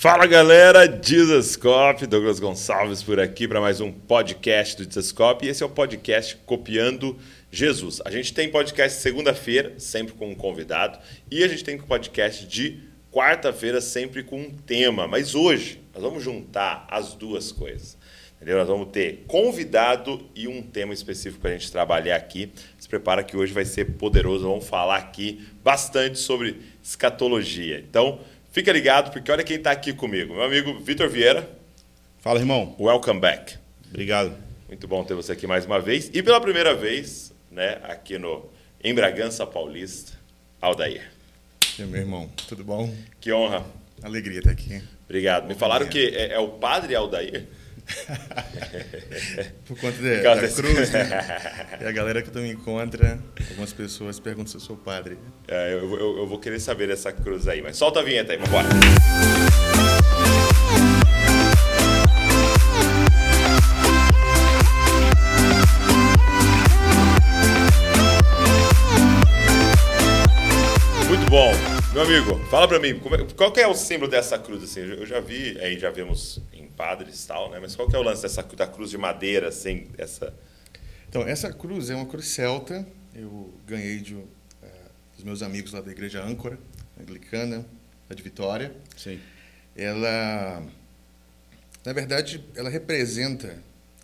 Fala galera, Dizascope, Douglas Gonçalves por aqui para mais um podcast do Dizascope. E esse é o podcast Copiando Jesus. A gente tem podcast segunda-feira, sempre com um convidado, e a gente tem podcast de quarta-feira, sempre com um tema. Mas hoje nós vamos juntar as duas coisas. Entendeu? Nós vamos ter convidado e um tema específico para a gente trabalhar aqui. Se prepara que hoje vai ser poderoso. Vamos falar aqui bastante sobre escatologia. Então, fica ligado, porque olha quem está aqui comigo. Meu amigo Vitor Vieira. Fala, irmão. Welcome back. Obrigado. Muito bom ter você aqui mais uma vez. E pela primeira vez, né, aqui no em Bragança Paulista, Aldair. E meu irmão, tudo bom? Que honra. Alegria estar aqui. Obrigado. Me falaram que é, é o padre Aldair. Por conta de, da desse... cruz, né? E a galera que tu me encontra, algumas pessoas perguntam se eu sou padre. É, eu, eu, eu, vou querer saber dessa cruz aí, mas solta a vinheta aí, vambora. Muito Meu amigo, fala pra mim, é, qual que é o símbolo dessa cruz? Assim, eu já vi, aí já vemos em padres e tal, né? Mas qual que é o lance dessa da cruz de madeira, assim, essa... Então, essa cruz é uma cruz celta, eu ganhei de, uh, dos meus amigos lá da igreja Âncora, anglicana, lá de Vitória. Sim. Ela, na verdade, ela representa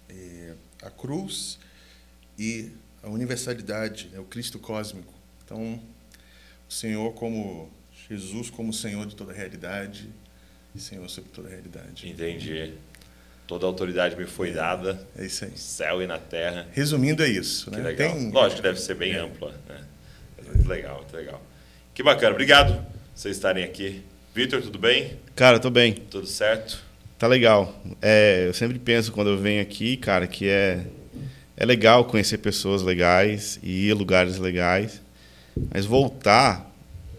eh, a cruz e a universalidade, né? o Cristo cósmico. Então, o Senhor como Jesus como Senhor de toda a realidade e Senhor sobre toda a realidade. Entendi. Toda a autoridade me foi dada. É isso aí. No céu e na terra. Resumindo, é isso. Que né? legal. Tem... Lógico que deve ser bem é. ampla. Né? Muito legal, muito legal. Que bacana. Obrigado por vocês estarem aqui. Vitor, tudo bem? Cara, tô bem. Tudo certo? Tá legal. É, eu sempre penso quando eu venho aqui, cara, que é, é legal conhecer pessoas legais e ir a lugares legais. Mas voltar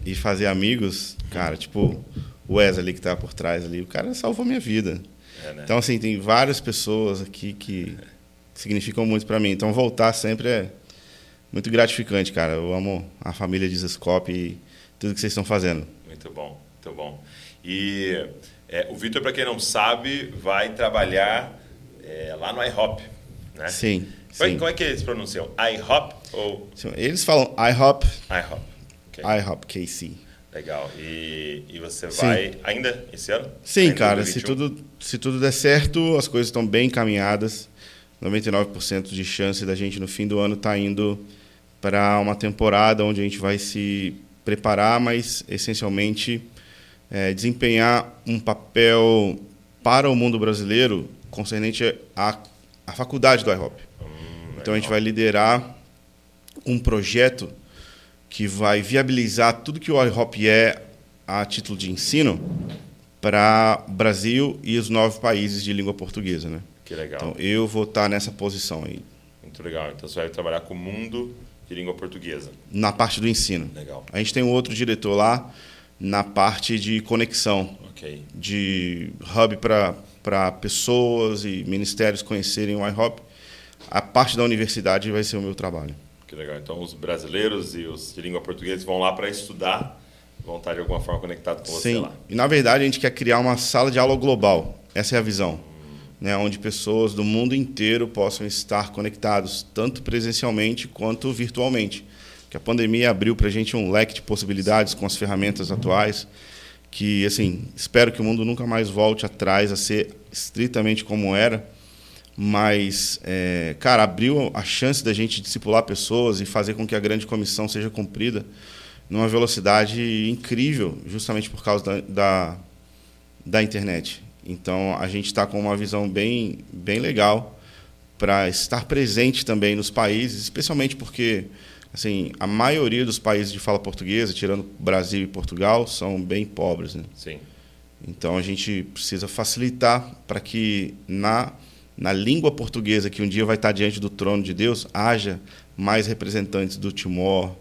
e fazer amigos, cara, tipo o Wesley que tá por trás ali, o cara salvou minha vida. É, né? Então, assim, tem várias pessoas aqui que significam muito para mim. Então, voltar sempre é muito gratificante, cara. Eu amo a família de Zescope e tudo que vocês estão fazendo. Muito bom, muito bom. E é, o Vitor, para quem não sabe, vai trabalhar é, lá no IHOP, né? Sim. Como, sim. como é que eles pronunciam? IHOP ou... Eles falam IHOP. IHOP. Okay. IHOP KC. Legal. E, e você vai Sim. ainda esse ano? Sim, ainda cara. Se tudo, se tudo der certo, as coisas estão bem encaminhadas. 99% de chance da gente no fim do ano estar tá indo para uma temporada onde a gente vai se preparar, mas essencialmente é, desempenhar um papel para o mundo brasileiro concernente à, à faculdade do IHOP. Hum, então a gente vai liderar um projeto que vai viabilizar tudo que o IHOP é a título de ensino para Brasil e os nove países de língua portuguesa, né? Que legal. Então eu vou estar nessa posição aí. Muito legal. Então você vai trabalhar com o mundo de língua portuguesa. Na parte do ensino. Legal. A gente tem um outro diretor lá na parte de conexão, okay. de hub para pessoas e ministérios conhecerem o iHop. A parte da universidade vai ser o meu trabalho. Que legal. Então, os brasileiros e os de língua portuguesa vão lá para estudar, vão estar de alguma forma conectados com você Sim. lá. E, na verdade, a gente quer criar uma sala de aula global. Essa é a visão. Hum. Né, onde pessoas do mundo inteiro possam estar conectados, tanto presencialmente quanto virtualmente. Que a pandemia abriu para a gente um leque de possibilidades com as ferramentas atuais, que, assim, espero que o mundo nunca mais volte atrás a ser estritamente como era, mas, é, cara, abriu a chance da gente discipular pessoas e fazer com que a grande comissão seja cumprida numa velocidade incrível, justamente por causa da, da, da internet. Então, a gente está com uma visão bem, bem legal para estar presente também nos países, especialmente porque assim a maioria dos países de fala portuguesa, tirando Brasil e Portugal, são bem pobres. Né? Sim. Então, a gente precisa facilitar para que na na língua portuguesa que um dia vai estar diante do trono de Deus, haja mais representantes do Timor,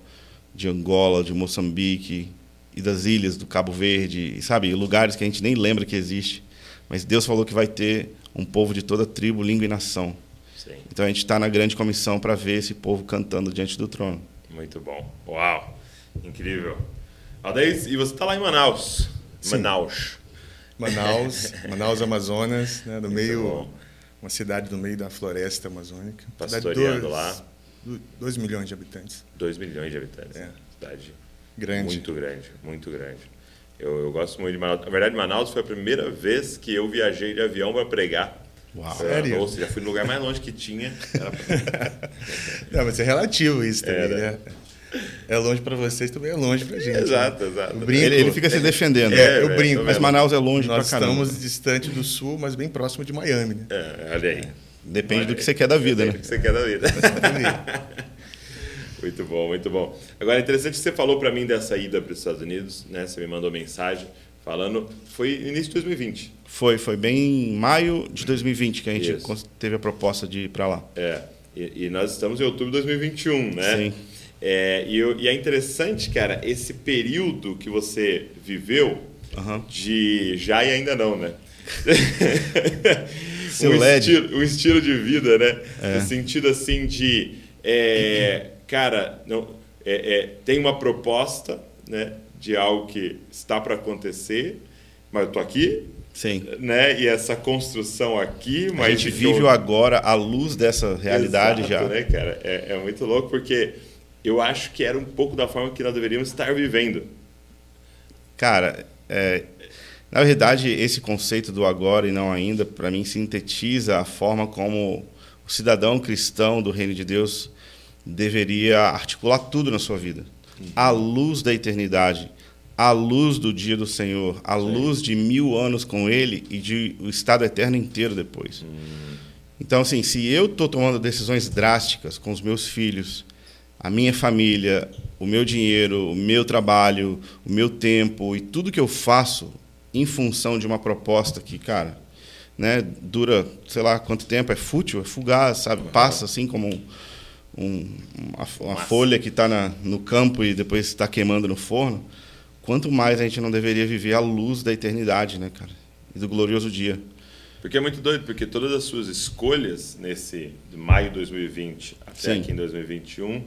de Angola, de Moçambique e das ilhas do Cabo Verde, sabe, lugares que a gente nem lembra que existe. Mas Deus falou que vai ter um povo de toda tribo, língua e nação. Sim. Então a gente está na grande comissão para ver esse povo cantando diante do trono. Muito bom. Uau! Incrível. Aldeis, e você está lá em Manaus. Sim. Manaus. Manaus, Manaus, Amazonas, né, no Muito meio, bom. Uma cidade no meio da floresta amazônica. Pastoreando dois- lá. 2 milhões de habitantes. 2 milhões de habitantes. É. Cidade Grande. muito grande, muito grande. Eu, eu gosto muito de Manaus. Na verdade, Manaus foi a primeira vez que eu viajei de avião para pregar. Uau. É, Sério? Ou seja, fui no lugar mais longe que tinha. Não, mas é relativo isso também, né? É longe para vocês, também é longe para gente. exato, né? exato. Ele, ele fica se defendendo. É, eu velho, brinco. tô Mas. Manaus é longe Nós pra caramba. estamos distante do sul, mas bem próximo de Miami, né? É, olha aí. Depende do que você quer da vida, Depende né? do que você quer da vida. muito bom, muito bom. Agora, interessante que você falou para mim dessa ida para os Estados Unidos, né? Você me mandou mensagem falando. Foi início de 2020. Foi, foi bem em maio de 2020 que a gente Isso. teve a proposta de ir pra lá. É. E, e nós estamos em outubro de 2021, né? Sim. É, e, eu- e é interessante, cara, esse período que você viveu Aham. de já e ainda não, né? Seu um, LED. estilo, um estilo de vida, né? É. No sentido assim de, é, cara, não, é, é, tem uma proposta, né? De algo que está para acontecer, mas eu tô aqui, Sim. né? E essa construção aqui, mas A gente vive o agora à luz dessa realidade Exato, já. né, cara? É, é muito louco porque eu acho que era um pouco da forma que nós deveríamos estar vivendo. Cara, é, na verdade, esse conceito do agora e não ainda, para mim, sintetiza a forma como o cidadão cristão do reino de Deus deveria articular tudo na sua vida. À luz da eternidade, à luz do dia do Senhor, à luz de mil anos com Ele e de o estado eterno inteiro depois. Então, assim, se eu estou tomando decisões drásticas com os meus filhos, a minha família, o meu dinheiro, o meu trabalho, o meu tempo e tudo que eu faço em função de uma proposta que, cara, né, dura, sei lá quanto tempo, é fútil, é fugaz, sabe? Passa assim como um, um- uma, uma folha que está no campo e depois está queimando no forno. Quanto mais a gente não deveria viver à luz da eternidade, né, cara? E do glorioso dia. Porque é muito doido, porque todas as suas escolhas nesse de maio de 2020 até Sim. aqui em 2021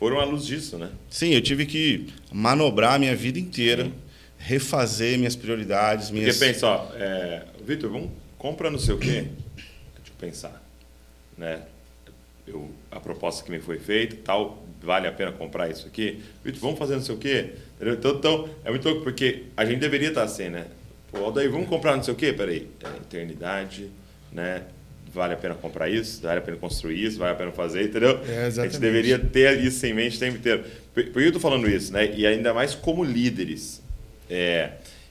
foram à luz disso, né? Sim, eu tive que manobrar a minha vida inteira, Sim. refazer minhas prioridades, Porque minhas... pensa, ó, é, Vitor, vamos compra não sei o quê. Deixa eu pensar, né? Eu, a proposta que me foi feita, tal, vale a pena comprar isso aqui? Vitor, vamos fazer não sei o quê? Entendeu? Então, então, é muito louco, porque a gente deveria estar assim, né? Pô, daí vamos comprar não sei o quê? Peraí, é, eternidade, né? Vale a pena comprar isso? Vale a pena construir isso? Vale a pena fazer, entendeu? É, a gente deveria ter isso em mente o tempo inteiro. Por, por que eu estou falando isso, né? E ainda mais como líderes. É,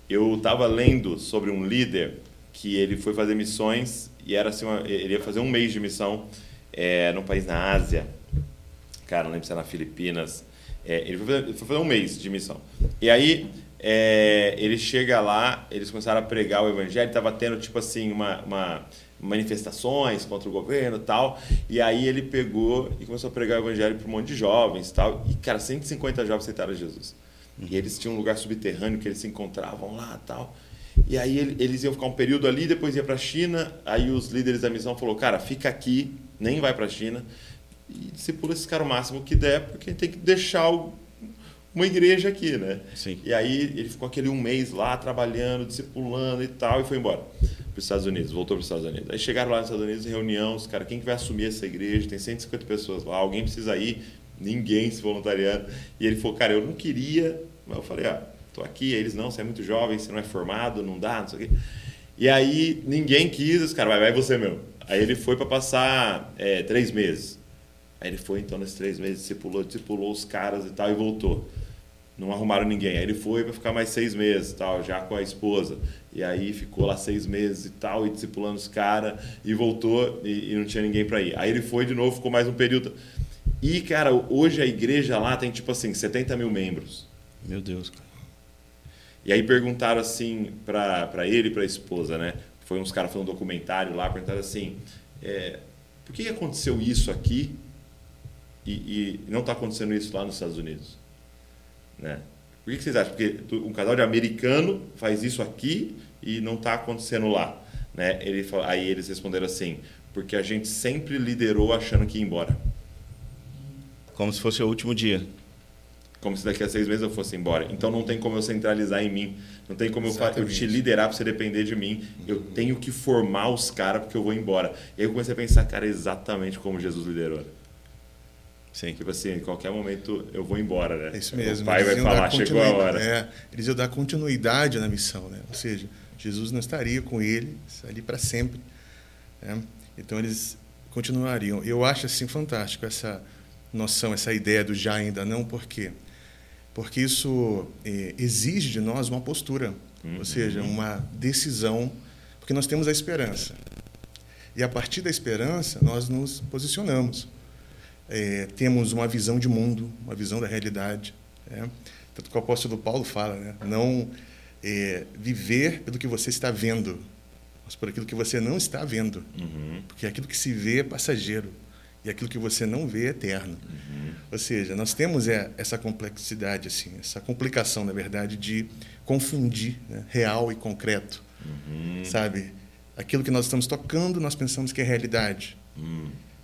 eu estava lendo sobre um líder que ele foi fazer missões e era assim, uma- ele ia fazer um mês de missão é, num país na Ásia. Cara, não lembro se era na Filipinas. É, ele foi fazer, ele foi fazer um mês de missão. E aí é, ele chega lá, eles começaram a pregar o evangelho, estava tendo tipo assim uma, uma manifestações contra o governo tal. E aí ele pegou e começou a pregar o evangelho para um monte de jovens e tal. E cara, 150 jovens aceitaram Jesus. E eles tinham um lugar subterrâneo que eles se encontravam lá tal. E aí ele- eles iam ficar um período ali, depois ia para a China. Aí os líderes da missão falou: "Cara, fica aqui, nem vai para a China e discipula esse cara o máximo que der, porque tem que deixar o- uma igreja aqui, né?" Sim. E aí ele ficou aquele um mês lá trabalhando, discipulando e tal, e foi embora para os Estados Unidos, voltou para os Estados Unidos. Aí chegaram lá nos Estados Unidos, reunião, os caras, quem que vai assumir essa igreja? Tem 150 pessoas lá, alguém precisa ir, ninguém se voluntariando. E ele falou, cara, eu não queria, mas eu falei, ah, tô aqui, Aí eles não, você é muito jovem, você não é formado, não dá, não sei o quê. E aí ninguém quis, os caras, vai, vai você mesmo. Aí ele foi para passar é, três meses. Aí ele foi, então, nesses três meses, discipulou, discipulou os caras e tal, e voltou. Não arrumaram ninguém. Aí ele foi para ficar mais seis meses, tal, já com a esposa. E aí ficou lá seis meses e tal, e discipulando os caras, e voltou, e, e não tinha ninguém para ir. Aí ele foi de novo, ficou mais um período. E, cara, hoje a igreja lá tem, tipo assim, 70 mil membros. Meu Deus, cara. E aí perguntaram assim para ele e para a esposa, né? Foi uns caras fazendo um documentário lá, perguntaram assim: é, por que que aconteceu isso aqui e, e não está acontecendo isso lá nos Estados Unidos? Né? Por que, que vocês acham? Porque tu- um casal de americano faz isso aqui e não está acontecendo lá. Né? Ele, aí eles responderam assim: porque a gente sempre liderou achando que ia embora. Como se fosse o último dia. como se daqui a seis meses eu fosse embora. Então não tem como eu centralizar em mim. Não tem como eu, te liderar para você depender de mim. Eu tenho que formar os caras porque eu vou embora. E aí eu comecei a pensar, cara, exatamente como Jesus liderou. Sim. Tipo assim, em qualquer momento eu vou embora, né? É isso mesmo. O pai vai falar, chegou a hora. É, eles iam dar continuidade na missão, né? Ou seja, Jesus não estaria com eles ali para sempre. né? Então eles continuariam. Eu acho assim fantástico essa noção, essa ideia do já ainda não, por quê? Porque isso eh, exige de nós uma postura, ou seja, uma decisão, porque nós temos a esperança. E a partir da esperança, nós nos posicionamos. É, temos uma visão de mundo, uma visão da realidade. né? Tanto que o apóstolo Paulo fala, né? não é, viver pelo que você está vendo, mas por aquilo que você não está vendo. Uhum. Porque aquilo que se vê é passageiro e aquilo que você não vê é eterno. Ou seja, nós temos é, essa complexidade, assim, essa complicação, na verdade, de confundir né, real e concreto. Sabe? Aquilo que nós estamos tocando, nós pensamos que é realidade.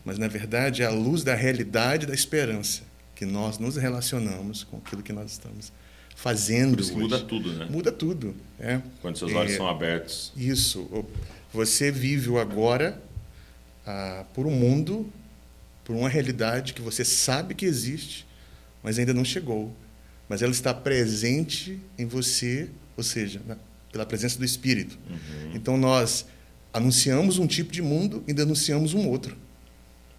Mas, na verdade, é a luz da realidade da esperança que nós nos relacionamos com aquilo que nós estamos fazendo. Por isso hoje. muda tudo, né? Muda tudo. É. Quando seus olhos É, são abertos. Isso. Você vive o agora ah, por um mundo, por uma realidade que você sabe que existe, mas ainda não chegou. Mas ela está presente em você, ou seja, na- pela presença do Espírito. Uhum. Então nós anunciamos um tipo de mundo e denunciamos um outro.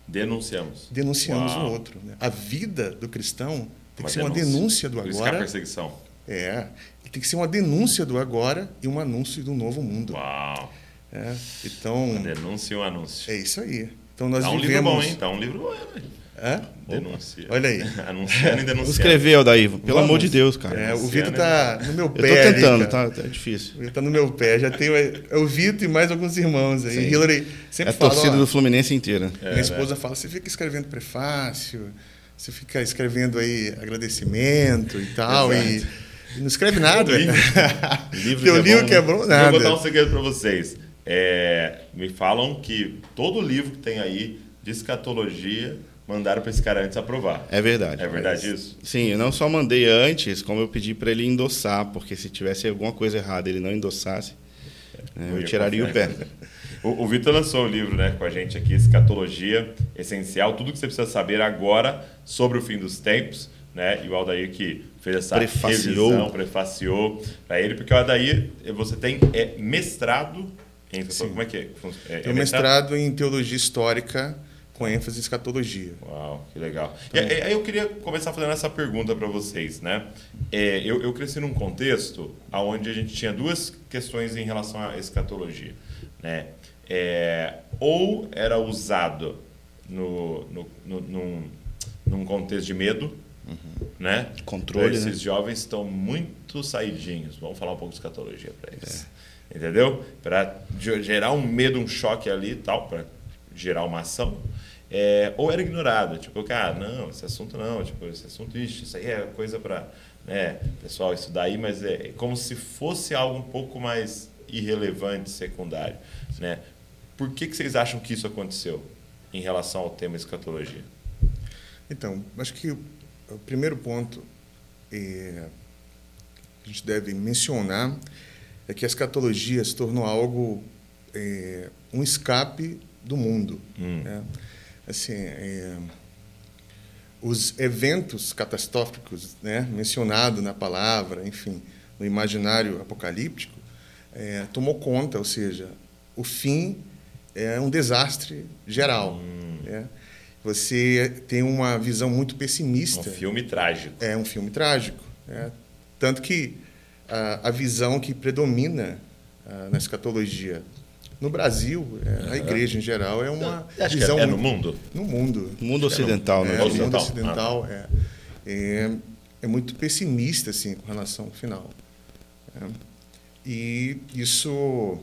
Denunciamos. Denunciamos Uau. um outro. né? A vida do cristão tem Uma que ser uma denúncia. do Por isso que é a agora. perseguição. É, tem que ser uma denúncia do agora e um anúncio do novo mundo. Uau. É, então, Uma denúncia e um anúncio. é isso aí. Então nós Tá um vivemos. livro bom, hein? Tá um livro bom, hein? Hã? Denuncia. Olha aí. Anunciando e denunciando. escrever, Aldair. Pelo Vamos. amor de Deus, cara. É, o Vitor tá no meu Eu pé. tô ali, tentando, cara. tá, tá difícil. Ele tá no meu pé. Já tenho é o Vitor e mais alguns irmãos aí. Sim. Hillary É sempre a fala. torcida ó, do Fluminense inteira. É, minha esposa fala: você fica escrevendo prefácio, você fica escrevendo aí agradecimento e tal. E, Exato. e não escreve nada. Livro. Livro Teu que é livro bom. quebrou Eu vou botar um nada. segredo para vocês. É, me falam que todo livro que tem aí de escatologia mandaram para esse cara antes aprovar. É verdade. É verdade isso? Sim, eu não só mandei antes, como eu pedi para ele endossar, porque se tivesse alguma coisa errada ele não endossasse, né, eu ia tiraria o pé. O, o Vitor lançou um livro né, com a gente aqui, Escatologia Essencial, tudo que você precisa saber agora sobre o fim dos tempos. Né? E o Aldair que fez essa Prefaciou. revisão, prefaciou para ele, porque o Aldair, você tem é, mestrado em... Como é que é? é, é mestrado em teologia histórica com ênfase em escatologia. Uau, que legal. E aí eu queria começar fazendo essa pergunta para vocês, né? É, eu, eu cresci num contexto onde a gente tinha duas questões em relação à escatologia, né? É, ou era usado no, no, no- num, num contexto de medo, né? Controle, Então, né? Esses jovens estão muito saidinhos. Vamos falar um pouco de escatologia para eles. Entendeu? Para gerar um medo, um choque ali e tal, para gerar uma ação. É, ou era ignorado, tipo, cara, não, esse assunto não, tipo, esse assunto, ixi, isso aí é coisa para né, pessoal estudar aí, mas é como se fosse algo um pouco mais irrelevante, secundário. Né? Por que, que vocês acham que isso aconteceu em relação ao tema escatologia? Então, acho que o primeiro ponto é, que a gente deve mencionar é que a escatologia se tornou algo, é, um escape do mundo. Hum. né? Assim, é, os eventos catastróficos né, mencionados na palavra, enfim, no imaginário apocalíptico, é, tomou conta, ou seja, o fim é um desastre geral. né? Você tem uma visão muito Um pessimista. filme trágico. É um filme trágico. né? Tanto que a, a visão que predomina ah, na escatologia no Brasil, é, a igreja em geral, é uma Acho visão é, é no mundo? no mundo. Mundo ocidental, É, né? o mundo Ocidental. ocidental é, é, é muito pessimista assim, com relação ao final. É. E isso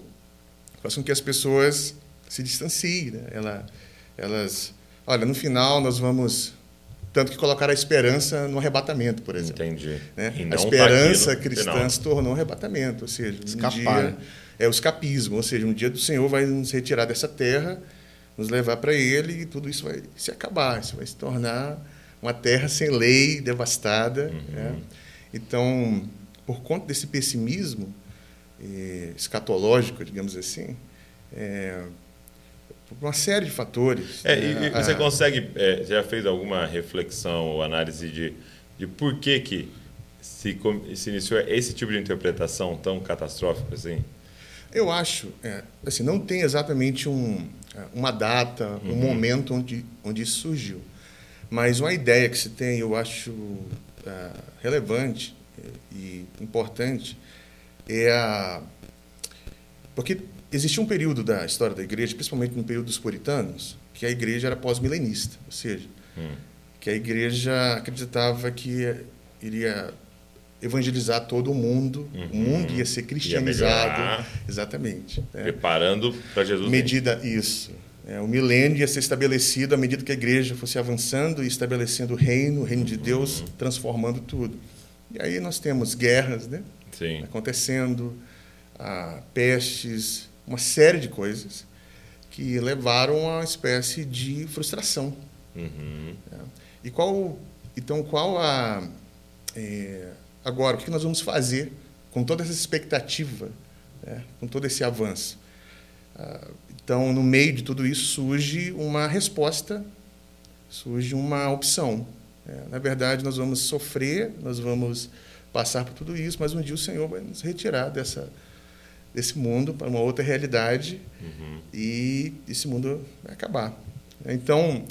faz com que as pessoas se distanciem. Né? Ela, elas, olha, no final nós vamos. Tanto que colocar a esperança no arrebatamento, por exemplo. Entendi. Né? A tá esperança no cristã se tornou um arrebatamento, ou seja, um Escapar, dia né? É o escapismo, ou seja, um dia do Senhor vai nos retirar dessa terra, nos levar para Ele e tudo isso vai se acabar, isso vai se tornar uma terra sem lei, devastada. Uhum. Né? Então, por conta desse pessimismo eh, escatológico, digamos assim, é, por uma série de fatores. É, né? e, você a, consegue, é, já fez alguma reflexão ou análise de, de por que, que se, se iniciou esse tipo de interpretação tão catastrófica assim? Eu acho, é, assim, não tem exatamente um, uma data, um uhum. momento onde, onde isso surgiu. Mas uma ideia que se tem, eu acho uh, relevante e importante, é a. Porque existia um período da história da igreja, principalmente no período dos puritanos, que a igreja era pós-milenista, ou seja, hum. que a igreja acreditava que iria evangelizar todo o mundo, uhum. o mundo ia ser cristianizado. Ia exatamente. Né? Preparando para Jesus. Medida isso. É, o milênio ia ser estabelecido à medida que a igreja fosse avançando e estabelecendo o reino, o reino de Deus, uhum. transformando tudo. E aí nós temos guerras né? Sim. acontecendo, ah, pestes, uma série de coisas que levaram a uma espécie de frustração. Uhum. É. E qual, então, qual a é, agora o que nós vamos fazer com toda essa expectativa, né, com todo esse avanço? Ah, então, no meio de tudo isso surge uma resposta, surge uma opção. É, na verdade, nós vamos sofrer, nós vamos passar por tudo isso, mas um dia o Senhor vai nos retirar dessa desse mundo para uma outra realidade uhum. e esse mundo vai acabar. Então,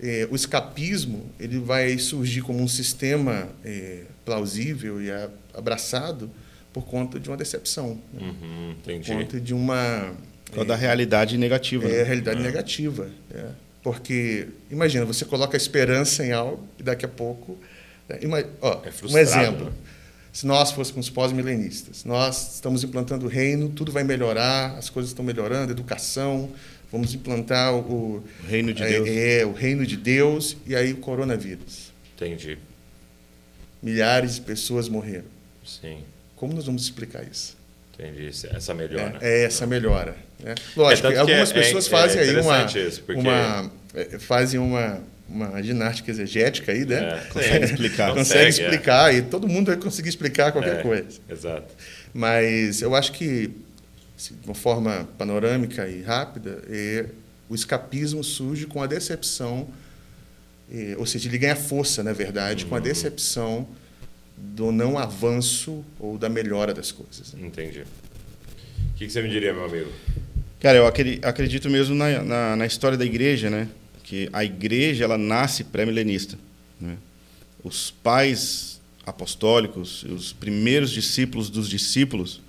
é, o escapismo ele vai surgir como um sistema é, plausível e abraçado por conta de uma decepção, né? uhum, por conta de uma por é, da realidade negativa. É, né? realidade uhum. negativa. É. Porque, imagina, você coloca a esperança em algo e daqui a pouco. Né, ó, é um exemplo. Se nós fôssemos pós-milenistas. Nós estamos implantando o reino, tudo vai melhorar, as coisas estão melhorando, educação, vamos implantar o, o reino de é, Deus. É, o reino de Deus e aí o coronavírus. Entendi. Milhares de pessoas morreram. Sim. Como nós vamos explicar isso? Entendi. Essa melhora. É, é essa melhora. Né? Lógico, é, algumas é, pessoas fazem aí uma, isso, porque... uma fazem uma uma ginástica exegética aí, né? É, consegue explicar. consegue, explicar é. e todo mundo vai conseguir explicar qualquer é, coisa. Exato. Mas eu acho que, assim, de uma forma panorâmica e rápida, é, o escapismo surge com a decepção, é, ou seja, ele ganha força, na verdade, uhum. com a uhum. decepção do não avanço ou da melhora das coisas. Entendi. O que você me diria, meu amigo? Cara, eu acredito mesmo na, na, na história da igreja, né? que a igreja ela nasce pré-milenista. Né? Os pais apostólicos, os primeiros discípulos dos discípulos,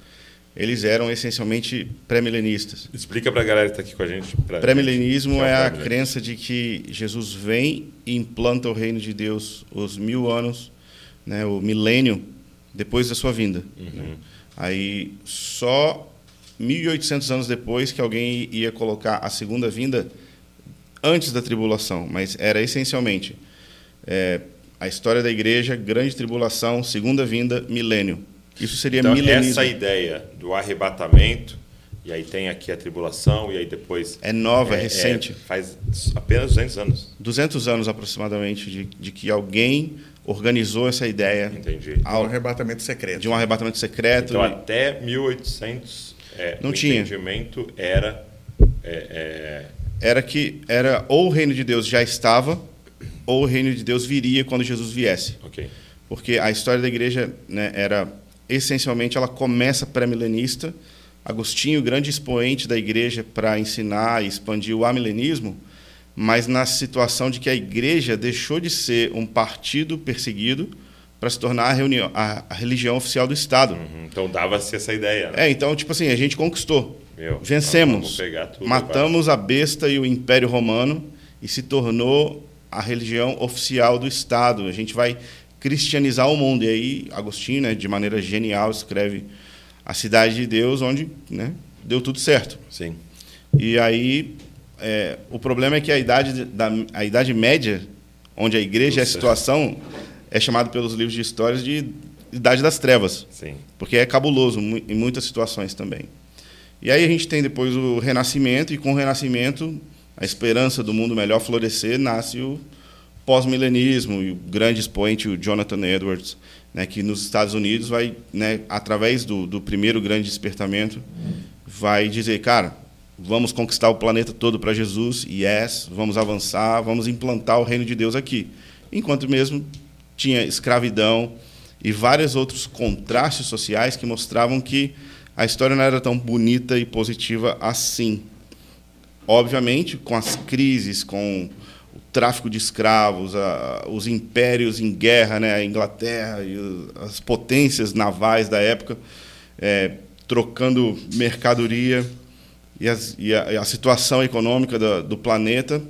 eles eram essencialmente pré-milenistas. Explica para a galera que está aqui com a gente. Pré-milenismo é, é a crença de que Jesus vem e implanta o reino de Deus os mil anos, né, o milênio, depois da sua vinda. Uhum. Né? Aí só 1.800 anos depois que alguém ia colocar a segunda vinda antes da tribulação, mas era essencialmente é, a história da igreja, grande tribulação, segunda vinda, milênio. Isso seria então, milenismo. Essa ideia do arrebatamento, e aí tem aqui a tribulação, e aí depois. É nova, é, é recente. É, faz apenas 200 anos. 200 anos aproximadamente de, de que alguém organizou essa ideia. Entendi. Ao, um arrebatamento secreto. De um arrebatamento secreto. Então, e... até 1800, é, não o tinha. entendimento era. É, é era que era ou o reino de Deus já estava ou o reino de Deus viria quando Jesus viesse. Okay. Porque a história da igreja né, era essencialmente ela começa pré-milenista. Agostinho, grande expoente da igreja para ensinar e expandir o amilenismo, mas na situação de que a igreja deixou de ser um partido perseguido para se tornar a, reunião, a, religião oficial do Estado. Uhum, então dava-se essa ideia. Né? É, então tipo assim a gente conquistou. Meu, Vencemos. Tudo, matamos a besta e o Império Romano e se tornou a religião oficial do Estado. A gente vai cristianizar o mundo. E aí, Agostinho, né, de maneira genial, escreve A Cidade de Deus, onde né, deu tudo certo. Sim. E aí, é, o problema é que a idade, da, a idade média, onde a igreja é a situação, é chamado pelos livros de histórias de Idade das Trevas. Sim. Porque é cabuloso em muitas situações também. E aí a gente tem depois o Renascimento, e com o Renascimento, a esperança do mundo melhor florescer, nasce o, pós-milenismo, e o grande expoente, o Jonathan Edwards, né, que nos Estados Unidos vai, né, através do, do primeiro grande despertamento, vai dizer, cara, vamos conquistar o planeta todo para Jesus, yes, vamos avançar, vamos implantar o reino de Deus aqui. Enquanto mesmo tinha escravidão e vários outros contrastes sociais que mostravam que a história não era tão bonita e positiva assim. Obviamente, com as crises, com tráfico de escravos, a, os impérios em guerra, né, a Inglaterra e as potências navais da época é, trocando mercadoria e, as, e, a, e, a, situação econômica do, do, planeta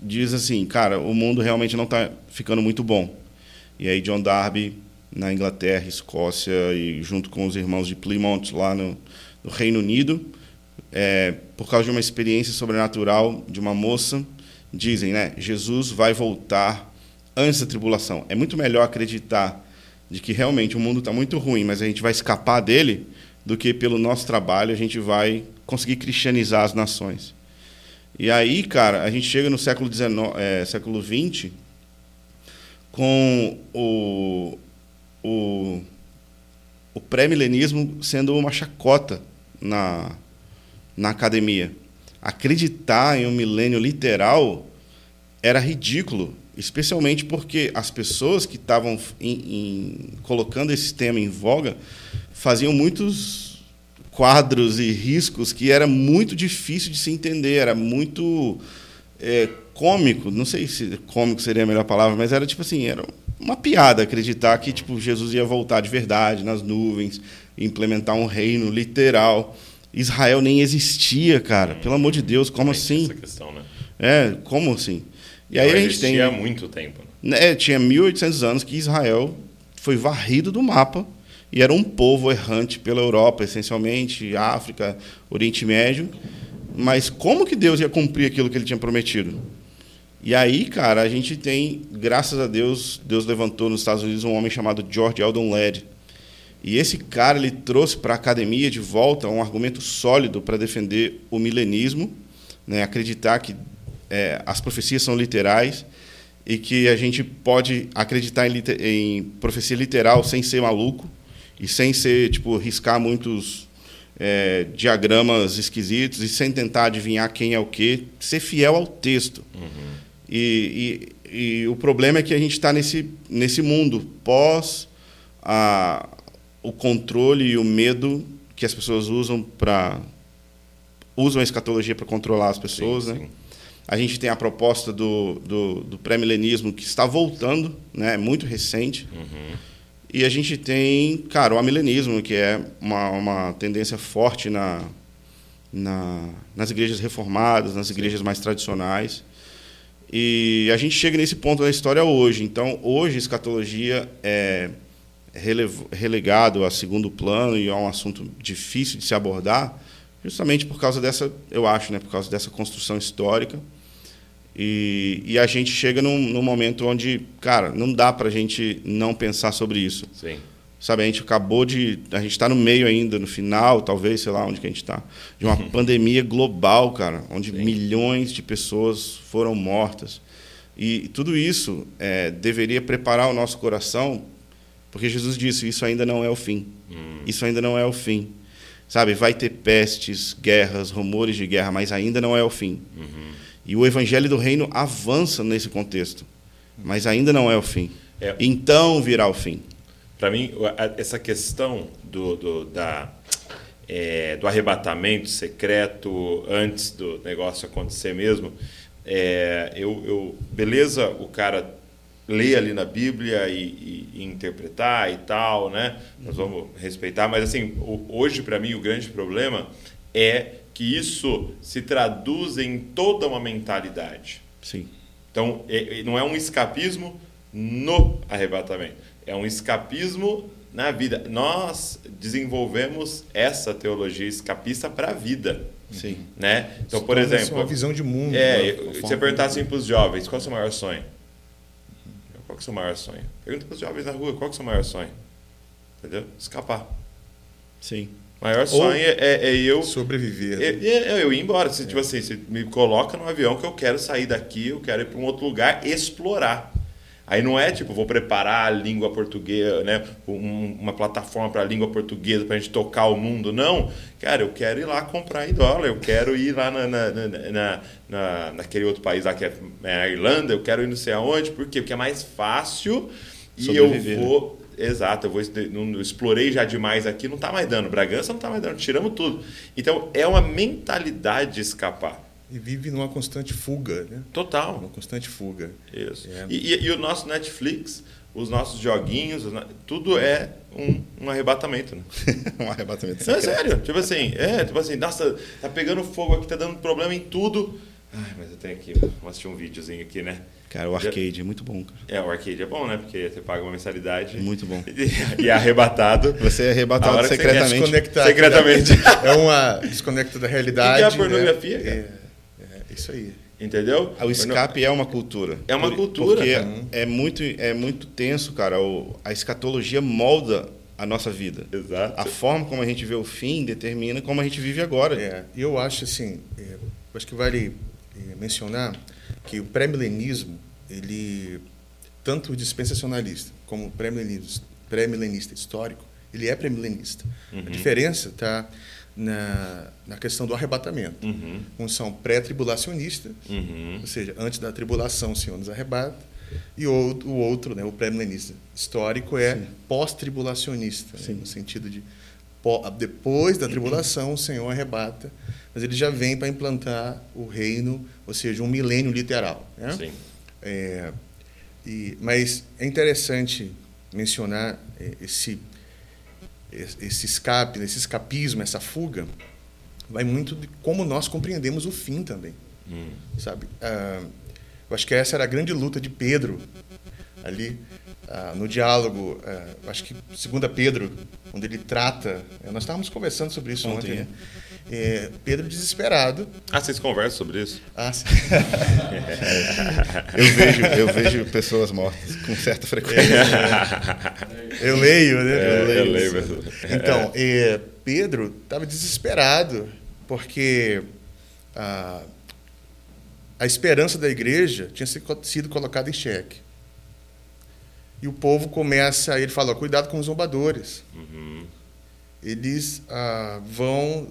diz assim, cara, o mundo realmente não está ficando muito bom. E aí John Darby na Inglaterra, Escócia e junto com os irmãos de Plymouth lá no, no Reino Unido, é, por causa de uma experiência sobrenatural de uma moça, dizem, né, Jesus vai voltar antes da tribulação. É muito melhor acreditar de que realmente o mundo está muito ruim, mas a gente vai escapar dele, do que pelo nosso trabalho a gente vai conseguir cristianizar as nações. E aí, cara, a gente chega no século XIX, é, século XX, com o, o, o pré-milenismo sendo uma chacota na, na academia. Acreditar em um milênio literal era ridículo, especialmente porque as pessoas que estavam colocando esse tema em voga faziam muitos quadros e riscos que era muito difícil de se entender, era muito é, cômico, não sei se cômico seria a melhor palavra, mas era tipo assim, era uma piada acreditar que tipo Jesus ia voltar de verdade nas nuvens, implementar um reino literal. Israel nem existia, cara. Pelo amor de Deus, como assim? Essa questão, né? É, como assim? E aí a gente tem há muito tempo. Né? É, tinha 1800 anos que Israel foi varrido do mapa e era um povo errante pela Europa, essencialmente, África, Oriente Médio. Mas como que Deus ia cumprir aquilo que ele tinha prometido? E aí, cara, a gente tem, graças a Deus, Deus levantou nos Estados Unidos um homem chamado George Eldon Ladd. E esse cara ele trouxe para a academia de volta um argumento sólido para defender o milenismo, né, acreditar que é, as profecias são literais e que a gente pode acreditar em, em, profecia literal sem ser maluco e sem ser tipo riscar muitos é, diagramas esquisitos e sem tentar adivinhar quem é o quê, ser fiel ao texto. Uhum. E, e, e, o problema é que a gente está nesse, nesse mundo pós a, o controle e o medo que as pessoas usam para usam a escatologia para controlar as pessoas, sim, né? Sim. A gente tem a proposta do, do, do pré-milenismo que está voltando, né? É muito recente. Uhum. E a gente tem, cara, o amilenismo, que é uma, uma tendência forte na, na, nas igrejas reformadas, nas igrejas mais tradicionais. E a gente chega nesse ponto da história hoje. Então, hoje, a escatologia é relegado a segundo plano e é um assunto difícil de se abordar, justamente por causa dessa, eu acho, né, por causa dessa construção histórica. E, e a gente chega num, num momento onde, cara, não dá para a gente não pensar sobre isso. Sim. Sabe, a gente acabou de. A gente está no meio ainda, no final, talvez, sei lá onde que a gente está, de uma uhum. pandemia global, cara, onde Sim. milhões de pessoas foram mortas. E tudo isso é, deveria preparar o nosso coração, porque Jesus disse: Isso ainda não é o fim. Hum. Isso ainda não é o fim. Sabe, vai ter pestes, guerras, rumores de guerra, mas ainda não é o fim. Uhum. E o evangelho do reino avança nesse contexto, mas ainda não é o fim. É. Então virá o fim. Para mim, essa questão do, do, da, é, do arrebatamento secreto antes do negócio acontecer mesmo, é, eu, eu, beleza, o cara ler ali na Bíblia e, e, e, interpretar e tal, né? Nós vamos respeitar, mas assim, hoje para mim o grande problema é que isso se traduz em toda uma mentalidade. Sim. Então, é, não é um escapismo no arrebatamento é um escapismo na vida. Nós desenvolvemos essa teologia escapista para a vida. Sim. Né? Então, por exemplo. Uma visão de mundo. É, se você perguntar assim para os jovens: qual é o seu maior sonho? Qual é o seu maior sonho? Pergunta para os jovens na rua: qual é o seu maior sonho? Entendeu? Escapar. Sim. O maior sonho é, é, é eu. Sobreviver. É, é, eu ir embora. Se, Tipo assim, você me coloca no avião que eu quero sair daqui, eu quero ir para um outro lugar explorar. Aí não é tipo, vou preparar a língua portuguesa, né? Um- uma plataforma para a língua portuguesa para a gente tocar o mundo. Não. Cara, eu quero ir lá comprar em dólar, eu quero ir lá na, na, na, na- na- naquele outro país lá que é, é a Irlanda, eu quero ir não sei aonde. Por quê? Porque é mais fácil e Sobreviver, eu vou. Exato, eu vou, não, explorei já demais aqui, não está mais dando. Bragança não está mais dando, tiramos tudo. Então é uma mentalidade de escapar. E vive numa constante fuga, né? Total. Uma constante fuga. Isso. É. E, e- e o nosso Netflix, os nossos joguinhos, tudo é um, um arrebatamento, né? um arrebatamento Não, é sério. Tipo assim, é, tipo assim, nossa, tá pegando fogo aqui, tá dando problema em tudo. Ai, mas eu tenho aqui, vou assistir um videozinho aqui, né? Cara, o arcade é muito bom, cara. É, o arcade é bom, né? Porque você paga uma mensalidade. Muito bom. E, e é arrebatado. Você é arrebatado que você secretamente. Desconectar. Secretamente. É uma desconecta da realidade. É a pornografia, né? cara? É isso aí. Entendeu? O escape é uma cultura. É uma Por- cultura, Porque cara. é muito, é muito tenso, cara. O, a escatologia molda a nossa vida. Exato. A forma como a gente vê o fim determina como a gente vive agora. É, e eu acho assim, é, acho que vale é, mencionar que o pré-milenismo, ele tanto o dispensacionalista como o pré-milenista, pré-milenista histórico, ele é pré-milenista. A diferença está na, na questão do arrebatamento. Uhum. Uns são pré-tribulacionistas, Uhum. ou seja, antes da tribulação o Senhor nos arrebata, e o, o outro, né, o pré-milenista histórico, é pós-tribulacionista, né, no sentido de depois da tribulação o Senhor arrebata, mas ele já vem para implantar o reino, ou seja, um milênio literal. Né? Sim. É, e, mas é interessante mencionar é, esse esse escape, esse escapismo, essa fuga, vai muito de como nós compreendemos o fim também, Hum. sabe? Ah, eu acho que essa era a grande luta de Pedro ali ah, no diálogo, ah, acho que segunda Pedro, onde ele trata, eh, nós estávamos conversando sobre isso ontem, Ontem, né? É, Pedro desesperado, Ah, vocês conversam sobre isso? ah, sim. Eu vejo, eu vejo pessoas mortas com certa frequência. eu leio, né? É, eu isso. leio mesmo. Então, eh, Pedro estava desesperado porque a, a esperança da igreja tinha sido colocada em xeque. E o povo começa, ele fala, cuidado com os zombadores. Uhum. Eles ah, vão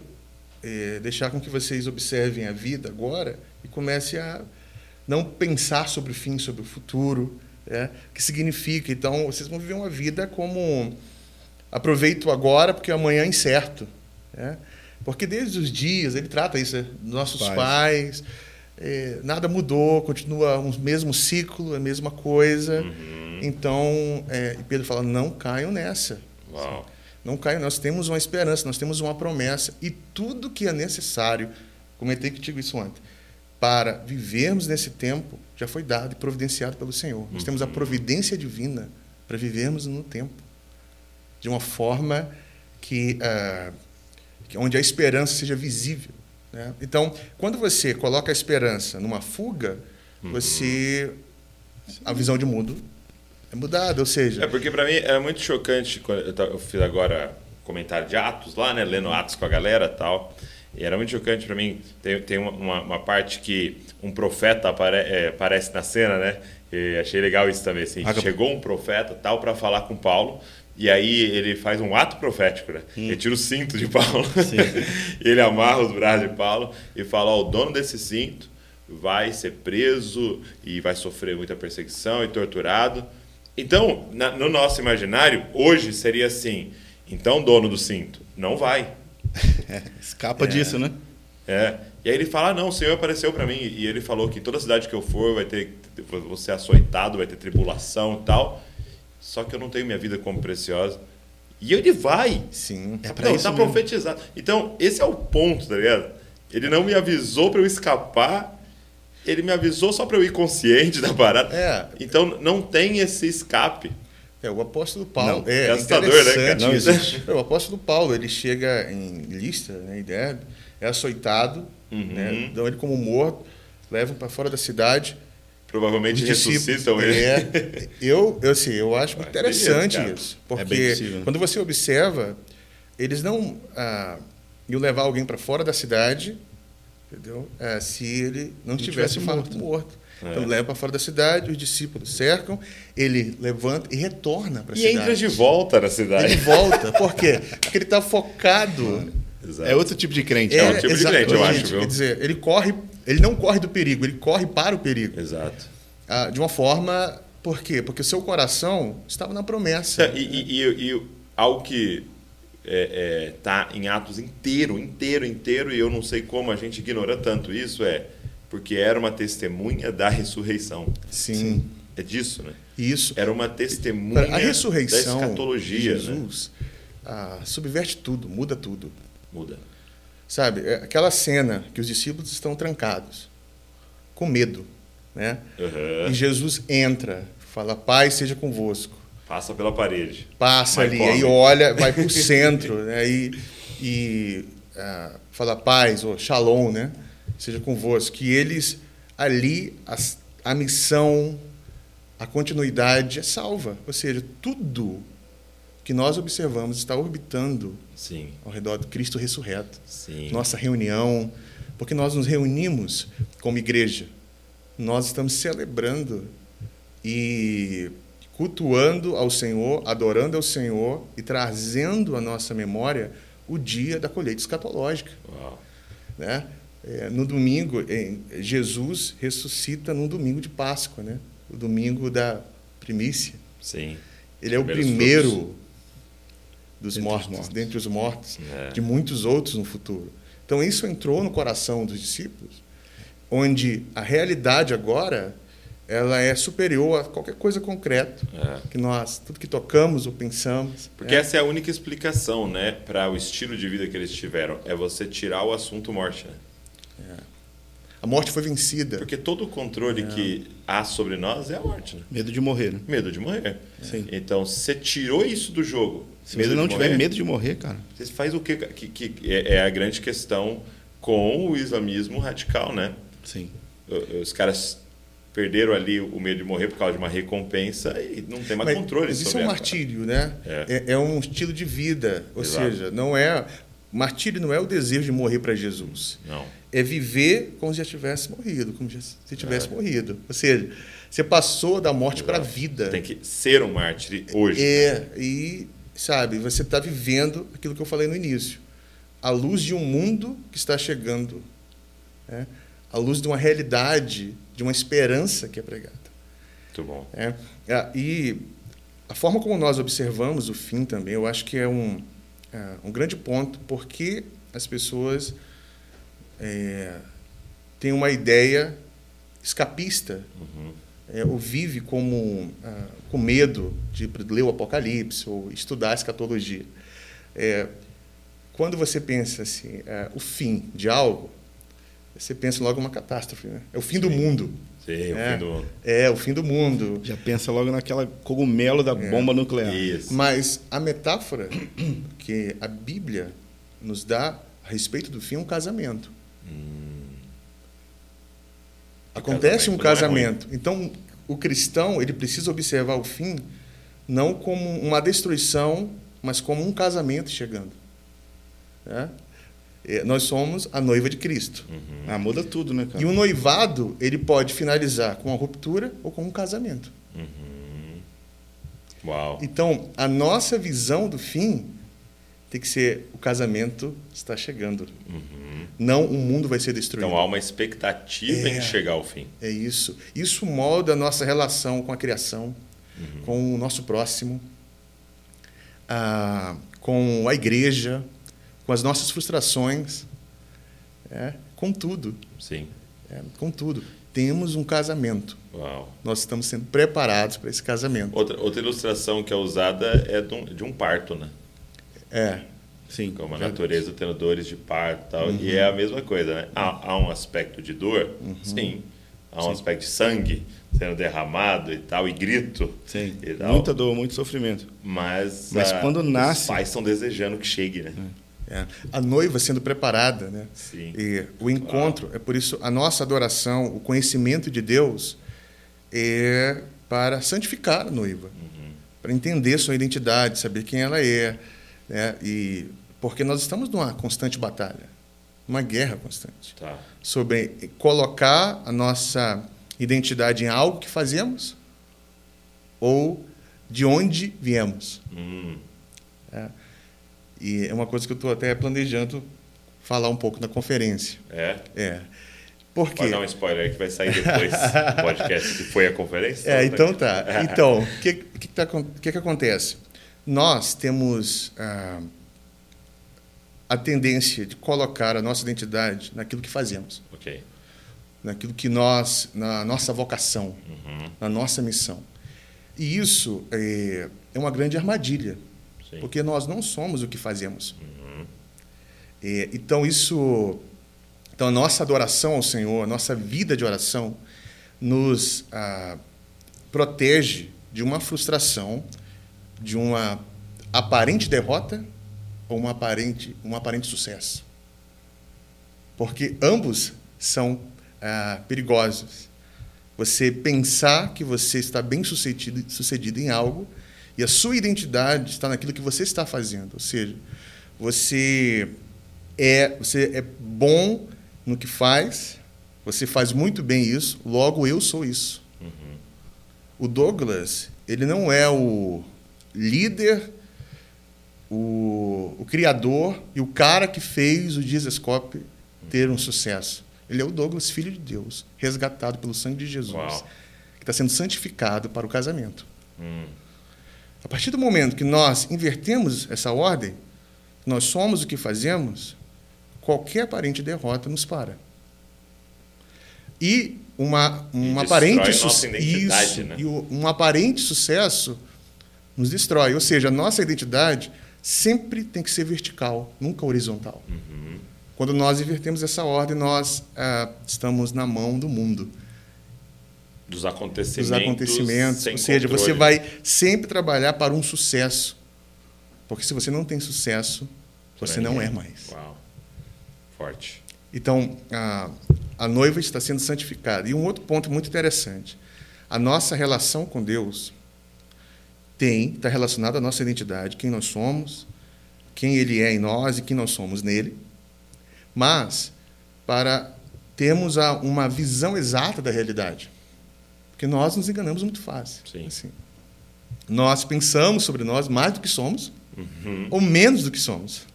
eh, deixar com que vocês observem a vida agora e comecem a não pensar sobre o fim, sobre o futuro, né? o que significa. Então, vocês vão viver uma vida como aproveito agora porque amanhã é incerto. Né? Porque desde os dias, ele trata isso, né? nossos Pais. pais, eh, nada mudou, continua o mesmo ciclo, a mesma coisa. Uhum. Então, e Pedro fala, não caiam nessa. Uau. Não caiam, nós temos uma esperança, nós temos uma promessa e tudo que é necessário, comentei contigo isso ontem, para vivermos nesse tempo já foi dado e providenciado pelo Senhor. Nós temos a providência divina para vivermos no tempo de uma forma que, ah, que onde a esperança seja visível. né? Então, quando você coloca a esperança numa fuga, você a visão de mundo mudada, ou seja, É, porque pra mim é muito chocante. Quando eu, fiz agora comentário de Atos lá, né? Lendo Atos com a galera tal. E era muito chocante pra mim. Tem, tem uma- uma, parte que um profeta apare, é, aparece na cena, né? E achei legal isso também. Assim, Ah, chegou um profeta tal para falar com Paulo. E aí ele faz um ato profético, né? Ele tira o cinto de Paulo. ele amarra os braços de Paulo e fala: ó, o dono desse cinto vai ser preso e vai sofrer muita perseguição e torturado. Então, na- no nosso imaginário, hoje seria assim: então, dono do cinto, não vai. Escapa disso, né? É. E aí ele fala: ah, não, o Senhor apareceu para mim e ele falou que toda cidade que eu for vai ter, vou ser açoitado, vai ter tribulação e tal. Só que eu não tenho minha vida como preciosa. E ele vai. sim, É pra não, isso tá mesmo. profetizado. Então, esse é o ponto, tá ligado? Ele não me avisou para eu escapar. Ele me avisou só para eu ir consciente da parada. É. Então, não tem esse escape. É, o apóstolo Paulo. Não, é, é assustador, né, cara? Não isso. existe. É, o apóstolo Paulo, ele chega em Lista, né, em Derbe, é açoitado, Uhum. né, dão ele como morto, levam para fora da cidade. Provavelmente ressuscitam ele. É, eu, eu, assim, eu acho muito interessante isso. É bem Porque possível. quando você observa eles não ah, iam levar alguém para fora da cidade, entendeu? Ah, se ele não, Não tivesse tivesse morto. morto. É. Então leva para fora da cidade, os discípulos cercam, ele levanta e retorna para a E cidade. entra de volta na Ele cidade. volta. Por quê? Porque ele está focado. Exato. É outro tipo de crente. É, cara. um tipo de crente, eu acho, viu? Quer dizer, ele corre, ele não corre do perigo, ele corre para o perigo. Exato. Ah, de uma forma, por quê? Porque o seu coração estava na promessa. E, e- e- e algo que é, é, tá em Atos inteiro, inteiro, inteiro, e eu não sei como a gente ignora tanto isso, é porque era uma testemunha da ressurreição. Sim. É disso, né? Isso. Era uma testemunha A ressurreição da escatologia, de né? Jesus ah, subverte tudo, muda tudo. Muda. Sabe? É aquela cena que os discípulos estão trancados, com medo, né? Aham. E Jesus entra, fala: Pai seja convosco. Passa pela parede. passa ali, come. aí olha, vai para o centro, né? E, e ah, fala paz, ou shalom, né? Seja convosco. Que eles ali, as- a missão, a continuidade é salva. Ou seja, tudo que nós observamos está orbitando Sim, ao redor do Cristo ressurreto. sim. Nossa reunião, porque nós nos reunimos como igreja. Nós estamos celebrando e cultuando ao Senhor, adorando ao Senhor e trazendo à nossa memória o dia da colheita escatológica. Uau. Né? É, no domingo, em- Jesus ressuscita num domingo de Páscoa, né? o domingo da primícia. Sim. Ele é o primeiro frutos. dos Dentre os mortos, mortos. dentre os mortos, É. de muitos outros no futuro. Então isso entrou no coração dos discípulos, onde a realidade agora ela é superior a qualquer coisa concreta É. que nós, tudo que tocamos ou pensamos. Porque né? essa é a única explicação, né, para o estilo de vida que eles tiveram, é você tirar o assunto morte, né? A morte foi vencida. Porque todo o controle que há sobre nós é a morte, né? Medo de morrer, né? Medo de morrer. Sim. Então, se você tirou isso do jogo, Se medo você não de tiver morrer, medo de morrer, cara. você faz o quê? Que, que é, é a grande questão com o islamismo radical, né? Sim. Os caras perderam ali o medo de morrer por causa de uma recompensa e não tem mais Mas, controle mas isso é sobre um martírio, né? É. É, é um estilo de vida. Ou Exato. seja, não é. Martírio não é o desejo de morrer para Jesus. Não. é viver como se já tivesse morrido, como se tivesse É. morrido. Ou seja, você passou da morte para a vida. Tem que ser um mártir hoje. É, e, sabe, você está vivendo aquilo que eu falei no início. A luz de um mundo que está chegando. Né? A luz de uma realidade, de uma esperança que é pregada. Muito bom. É, é, e a forma como nós observamos o fim também, eu acho que é um, é, um grande ponto, porque as pessoas é, têm uma ideia escapista, Uhum. é, ou vive como, ah, com medo de ler o Apocalipse ou estudar a escatologia. É, quando você pensa assim, é, o fim de algo, você pensa logo uma catástrofe, né? É o fim do mundo. Sim, o É. fim do mundo. É, o fim do mundo. Já pensa logo naquela cogumelo da É. bomba nuclear. Isso. Mas a metáfora que a Bíblia nos dá a respeito do fim é um casamento. Acontece um casamento casamento. Então, o cristão ele precisa observar o fim não como uma destruição, mas como um casamento chegando. né? É, Nós somos a noiva de Cristo. Ah, muda tudo, né, cara? E o noivado ele pode finalizar com uma ruptura ou com um casamento. Uau. Então, a nossa visão do fim tem que ser o casamento está chegando. Não o mundo vai ser destruído. Então há uma expectativa É. em chegar ao fim. É isso. Isso molda a nossa relação com a criação, com o nosso próximo, ah, com a igreja, com as nossas frustrações, é, com tudo. Sim. é, com tudo. Temos um casamento. Uau. Nós estamos sendo preparados para esse casamento. Outra, outra ilustração que é usada é de um, de um parto, né? É, Sim. Como a natureza tendo dores de parto e tal. E é a mesma coisa, né? Há, há um aspecto de dor, sim. Há um aspecto de sangue sendo derramado e tal, e grito. Sim. E. Muita dor, muito sofrimento. Mas, Mas ah, quando nasce- Os pais estão desejando que chegue, né? é. A noiva sendo preparada, né? Sim. E o encontro, é por isso a nossa adoração, o conhecimento de Deus é para santificar a noiva, para entender sua identidade, saber quem ela é, né? E porque nós estamos numa constante batalha, uma guerra constante, Tá. sobre colocar a nossa identidade em algo que fazemos ou de onde viemos. Hum, E é uma coisa que eu estou até planejando falar um pouco na conferência. é. É. Por quê? Pode dar um spoiler aí que vai sair depois do podcast que foi a conferência. É, então tá. Então, o que, que, tá, que, que acontece? Nós temos ah, a tendência de colocar a nossa identidade naquilo que fazemos, Ok. naquilo que nós, na nossa vocação, na nossa missão. E isso é, é uma grande armadilha, Sim. porque nós não somos o que fazemos. É, então, isso. Então, a nossa adoração ao Senhor, a nossa vida de oração, nos ah, protege de uma frustração, de uma aparente derrota ou uma aparente, um aparente sucesso. Porque ambos são ah, perigosos. Você pensar que você está bem sucedido, sucedido em algo e a sua identidade está naquilo que você está fazendo. Ou seja, você é, você é bom no que faz, você faz muito bem isso, logo eu sou isso. O Douglas, ele não é o líder, o, o criador e o cara que fez o Diesescope ter um sucesso. Ele é o Douglas, filho de Deus, resgatado pelo sangue de Jesus, Uau. que está sendo santificado para o casamento. Hum, A partir do momento que nós invertemos essa ordem, nós somos o que fazemos, qualquer aparente derrota nos para. E uma, um destrói aparente identidade, né? e um aparente sucesso nos destrói. Ou seja, a nossa identidade sempre tem que ser vertical, nunca horizontal. Uhum. Quando nós invertemos essa ordem, nós ah, estamos na mão do mundo dos acontecimentos. dos acontecimentos. Ou seja, controle. você vai sempre trabalhar para um sucesso. Porque se você não tem sucesso, você não é mais. Uau. Forte. Então, a, a noiva está sendo santificada. E um outro ponto muito interessante: a nossa relação com Deus tem está relacionada à nossa identidade, quem nós somos, quem Ele é em nós e quem nós somos nele. Mas para termos a, uma visão exata da realidade, porque nós nos enganamos muito fácil. Sim. Assim. Nós pensamos sobre nós mais do que somos Uhum. ou menos do que somos.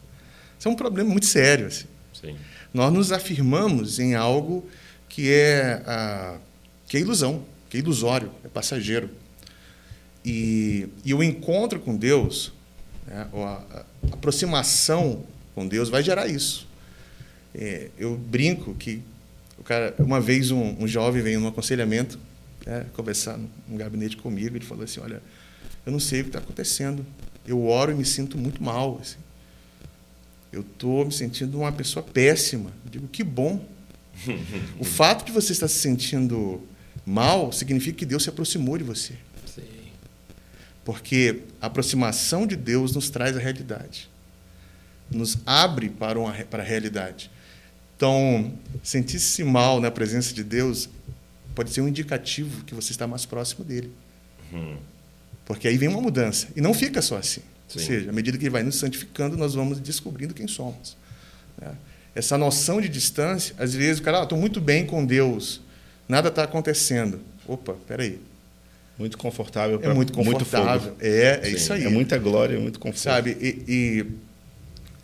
Isso é um problema muito sério. Assim Sim. nós nos afirmamos em algo que é, ah, que é ilusão, que é ilusório, é passageiro. E, e o encontro com Deus, né, a, a aproximação com Deus vai gerar isso. É, eu brinco que o cara, uma vez um, um jovem veio num aconselhamento né, conversar num gabinete comigo, ele falou assim, olha, eu não sei o que está acontecendo, eu oro e me sinto muito mal. Assim. Eu estou me sentindo uma pessoa péssima. Eu digo, que bom. o fato de você estar se sentindo mal significa que Deus se aproximou de você. Sim. Porque a aproximação de Deus nos traz a realidade. Nos abre para, uma, para a realidade. Então, sentir-se mal na presença de Deus pode ser um indicativo que você está mais próximo dele. Uhum. Porque aí vem uma mudança. E não fica só assim. Ou Sim. seja, à medida que ele vai nos santificando, nós vamos descobrindo quem somos. né? Essa noção de distância, às vezes o cara, estou muito bem com Deus, nada está acontecendo. Opa, peraí. Muito confortável. É muito confortável. fogo. é, é Sim, isso aí. É muita glória, é muito conforto. Sabe? E, e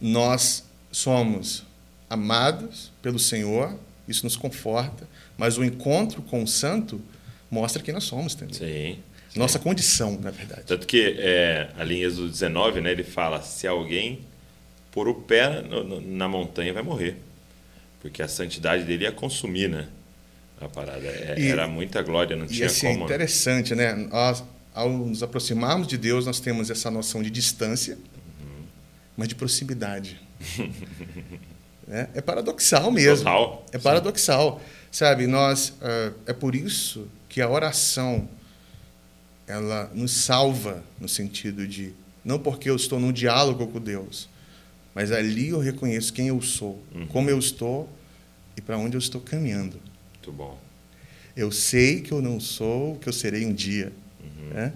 nós somos amados pelo Senhor, isso nos conforta, mas o encontro com o Santo mostra quem nós somos também. Sim. Nossa condição, na verdade. Tanto que é, ali em Êxodo 19, né, ele fala: se alguém pôr o pé no- na montanha, vai morrer. Porque a santidade dele ia consumir, né? A parada. É- E- era muita glória, não tinha assim, é como. interessante, né? Nós, ao nos aproximarmos de Deus, nós temos essa noção de distância, mas de proximidade. Né? É paradoxal mesmo. Total. É paradoxal, sabe? Nós ah, é por isso que a oração ela nos salva no sentido de não porque eu estou num diálogo com Deus, mas ali eu reconheço quem eu sou, como eu estou e para onde eu estou caminhando. Muito bom. Eu sei que eu não sou o que eu serei um dia. Né?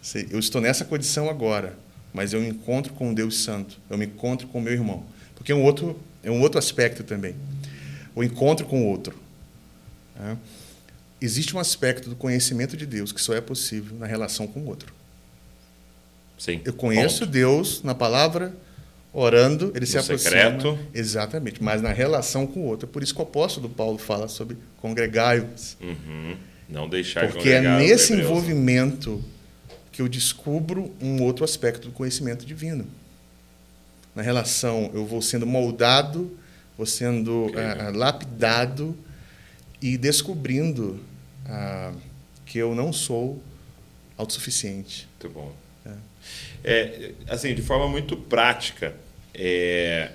Sei- Eu estou nessa condição agora, mas eu encontro com Deus Santo, eu me encontro com meu irmão. Porque é um outro, é um outro aspecto também. O encontro com o outro. Né? Existe um aspecto do conhecimento de Deus que só é possível na relação com o outro. Sim. Eu conheço Ponto. Deus na palavra, orando, ele No se aproxima. secreto. Exatamente, mas na relação com o outro. É por isso que o apóstolo Paulo fala sobre congregai-vos. Uhum. Não deixar de Porque é nesse hebreus. envolvimento que eu descubro um outro aspecto do conhecimento divino. Na relação, eu vou sendo moldado, vou sendo ah, ah, lapidado e descobrindo ah, que eu não sou autossuficiente. Muito bom. É, assim, de forma muito prática, é,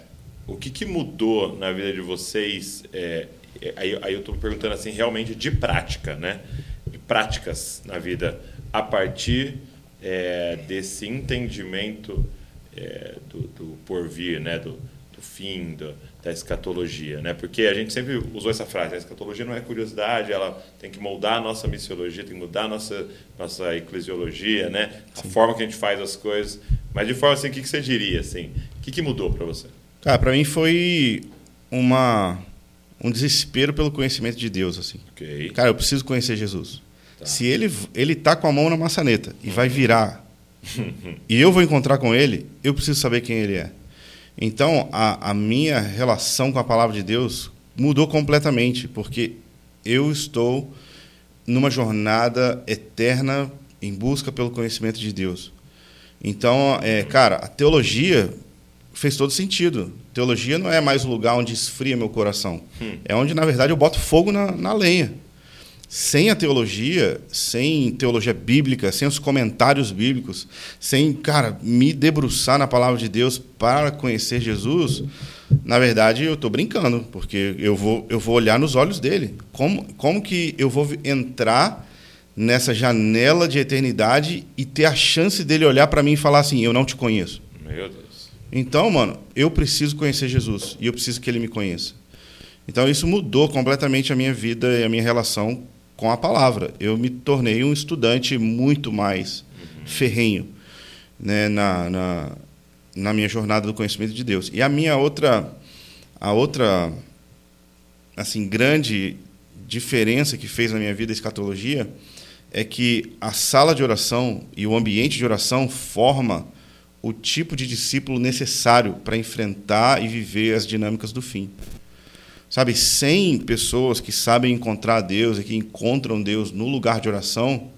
o que, que mudou na vida de vocês? é, é, aí, aí eu estou perguntando assim, realmente de prática, né? De práticas na vida, a partir é, desse entendimento é, do, do porvir, né? Do, do fim, do, da escatologia, né? Porque a gente sempre usou essa frase, a escatologia não é curiosidade, ela tem que moldar a nossa missiologia, tem que mudar a nossa, nossa eclesiologia, né? A forma que a gente faz as coisas. Mas de forma assim, o que, que você diria, assim? O que, que mudou para você? Cara, para mim foi uma um desespero pelo conhecimento de Deus, assim. Ok. Cara, eu preciso conhecer Jesus. Tá. Se ele ele tá com a mão na maçaneta e vai virar e eu vou encontrar com ele, eu preciso saber quem ele é. Então, a, a minha relação com a palavra de Deus mudou completamente, porque eu estou numa jornada eterna em busca pelo conhecimento de Deus. Então, é, cara, a teologia fez todo sentido. Teologia não é mais o lugar onde esfria meu coração. É onde, na verdade, eu boto fogo na, na lenha. Sem a teologia, sem teologia bíblica, sem os comentários bíblicos, sem, cara, me debruçar na palavra de Deus para conhecer Jesus, na verdade eu estou brincando, porque eu vou, eu vou olhar nos olhos dele. Como, como que eu vou entrar nessa janela de eternidade e ter a chance dele olhar para mim e falar assim: Eu não te conheço? Meu Deus. Então, mano, eu preciso conhecer Jesus e eu preciso que ele me conheça. Então, isso mudou completamente a minha vida e a minha relação com a palavra. Eu me tornei um estudante muito mais ferrenho né, na, na, na minha jornada do conhecimento de Deus. E a minha outra, a outra assim, grande diferença que fez na minha vida a escatologia é que a sala de oração e o ambiente de oração forma o tipo de discípulo necessário para enfrentar e viver as dinâmicas do fim. Sabe, sem pessoas que sabem encontrar Deus e que encontram Deus no lugar de oração,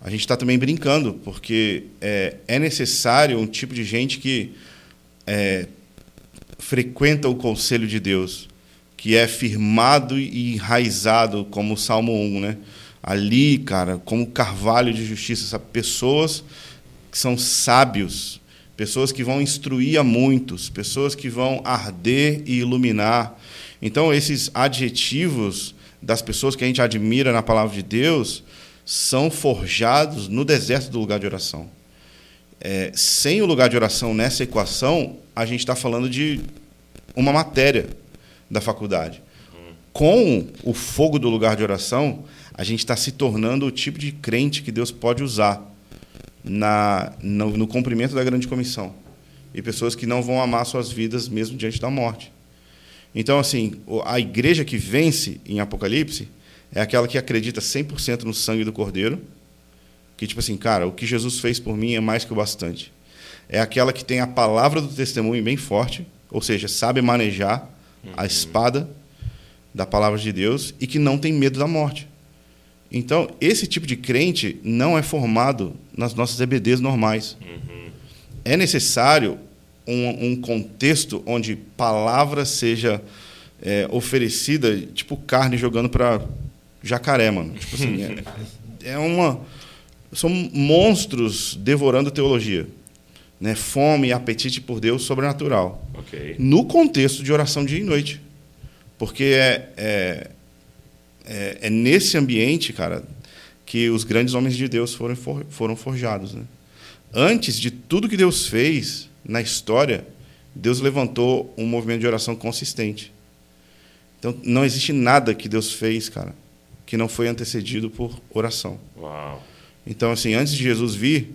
a gente está também brincando, porque é, é, necessário um tipo de gente que é, frequenta o conselho de Deus, que é firmado e enraizado, como o Salmo 1, né? Ali, cara, como carvalho de justiça, sabe? pessoas que são sábios, pessoas que vão instruir a muitos, pessoas que vão arder e iluminar. Então, esses adjetivos das pessoas que a gente admira na palavra de Deus são forjados no deserto do lugar de oração. É, sem o lugar de oração nessa equação, a gente está falando de uma matéria da faculdade. Com o fogo do lugar de oração, a gente está se tornando o tipo de crente que Deus pode usar na, no, no cumprimento da grande comissão. E pessoas que não vão amar suas vidas mesmo diante da morte. Então, assim, a igreja que vence em Apocalipse é aquela que acredita 100% no sangue do Cordeiro, que, tipo assim, cara, o que Jesus fez por mim é mais que o bastante. É aquela que tem a palavra do testemunho bem forte, ou seja, sabe manejar a espada da palavra de Deus e que não tem medo da morte. Então, esse tipo de crente não é formado nas nossas EBDs normais. É necessário um, um, contexto onde palavra seja é, oferecida, tipo carne jogando para jacaré, mano. Tipo assim, é, é, uma. São monstros devorando teologia. Né? Fome e apetite por Deus sobrenatural. Okay. No contexto de oração dia e noite. Porque é, é, é, é nesse ambiente, cara, que os grandes homens de Deus foram, for, foram forjados. Né? Antes de tudo que Deus fez na história, Deus levantou um movimento de oração consistente. Então, não existe nada que Deus fez, cara, que não foi antecedido por oração. Uau. Então, assim, antes de Jesus vir,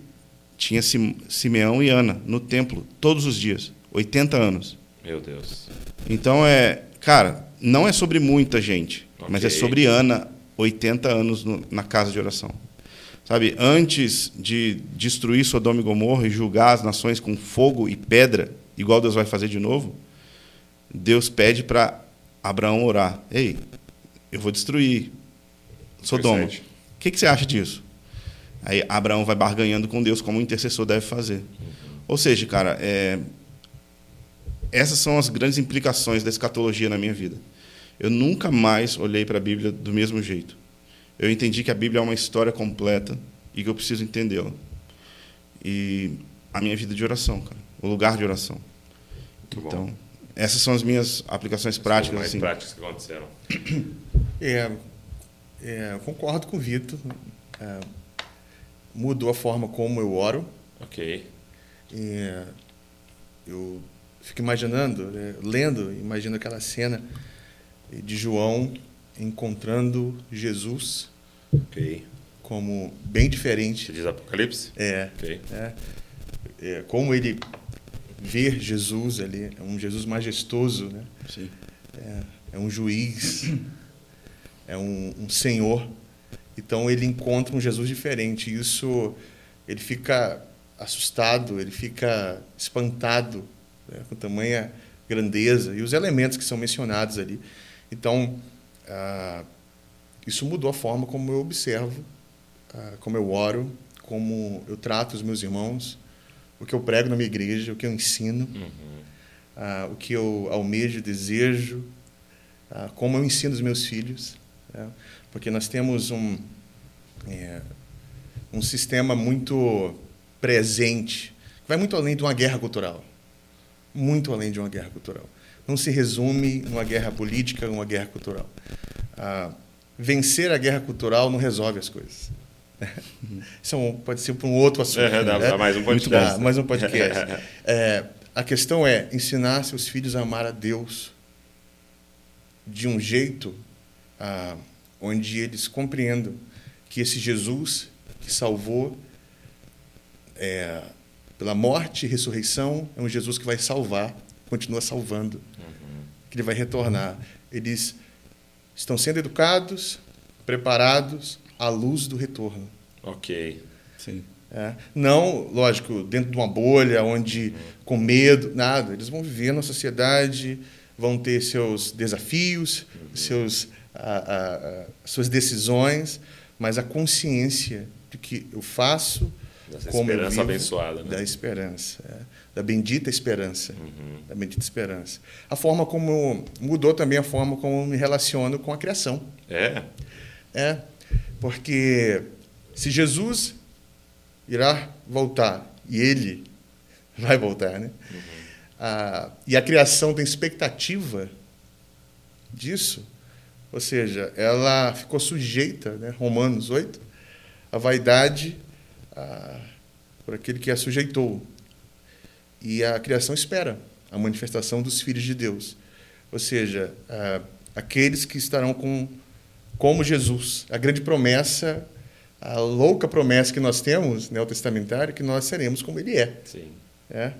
tinha Simeão e Ana no templo todos os dias, 80 anos. Meu Deus. Então é, cara, não é sobre muita gente, okay. mas é sobre Ana, 80 anos no, na casa de oração. Sabe, antes de destruir Sodoma e Gomorra e julgar as nações com fogo e pedra, igual Deus vai fazer de novo, Deus pede para Abraão orar: Ei, eu vou destruir Sodoma. O que, que você acha disso? Aí Abraão vai barganhando com Deus como o intercessor deve fazer. Ou seja, cara, é... essas são as grandes implicações da escatologia na minha vida. Eu nunca mais olhei para a Bíblia do mesmo jeito. Eu entendi que a Bíblia é uma história completa e que eu preciso entendê-la. E a minha vida de oração, cara, o lugar de oração. Muito então, bom. essas são as minhas aplicações as práticas. mais assim. práticas que aconteceram. É, é, concordo com o Vitor. É, mudou a forma como eu oro. Ok. É, eu fico imaginando, né, lendo, imagino aquela cena de João encontrando Jesus. Ok. Como bem diferente. Você diz Apocalipse? É. Ok. É, é, como ele vê Jesus ali, é um Jesus majestoso, né? Sim. É, é um juiz, é um, um senhor então ele encontra um Jesus diferente. Isso ele fica assustado, ele fica espantado né, com tamanha grandeza e os elementos que são mencionados ali. Então ah, isso mudou a forma como eu observo, ah, como eu oro, como eu trato os meus irmãos, o que eu prego na minha igreja, o que eu ensino, uhum. ah, o que eu almejo, desejo, ah, como eu ensino os meus filhos. Né? porque nós temos um, é, um sistema muito presente, que vai muito além de uma guerra cultural. Muito além de uma guerra cultural. Não se resume numa guerra política, numa guerra cultural. Ah, vencer a guerra cultural não resolve as coisas. Isso é pode ser para um outro assunto. É, dá, né? mais um podcast. Dá, mais um podcast. é, a questão é ensinar seus filhos a amar a Deus de um jeito ah, onde eles compreendam que esse Jesus que salvou é, pela morte e ressurreição é um Jesus que vai salvar, continua salvando, uhum. que ele vai retornar. Eles estão sendo educados, preparados à luz do retorno. Ok. Sim. É, não, lógico, dentro de uma bolha, onde uhum. com medo, nada. Eles vão viver na sociedade, vão ter seus desafios, uhum. seus a, a, suas decisões, mas a consciência de que eu faço Dessa como esperança eu vivo, abençoada, né? da esperança, é, da bendita esperança, uhum. da bendita esperança. A forma como mudou também a forma como me relaciono com a criação. É. É, porque se Jesus irá voltar e ele vai voltar, né? Uhum. Ah, e a criação tem expectativa disso, ou seja, ela ficou sujeita, né, Romanos 8, à vaidade a, por aquele que a sujeitou. E a criação espera a manifestação dos filhos de Deus. Ou seja, a, aqueles que estarão com, como Jesus. A grande promessa, a louca promessa que nós temos, neotestamentária, que nós seremos como Ele é. Sim. é?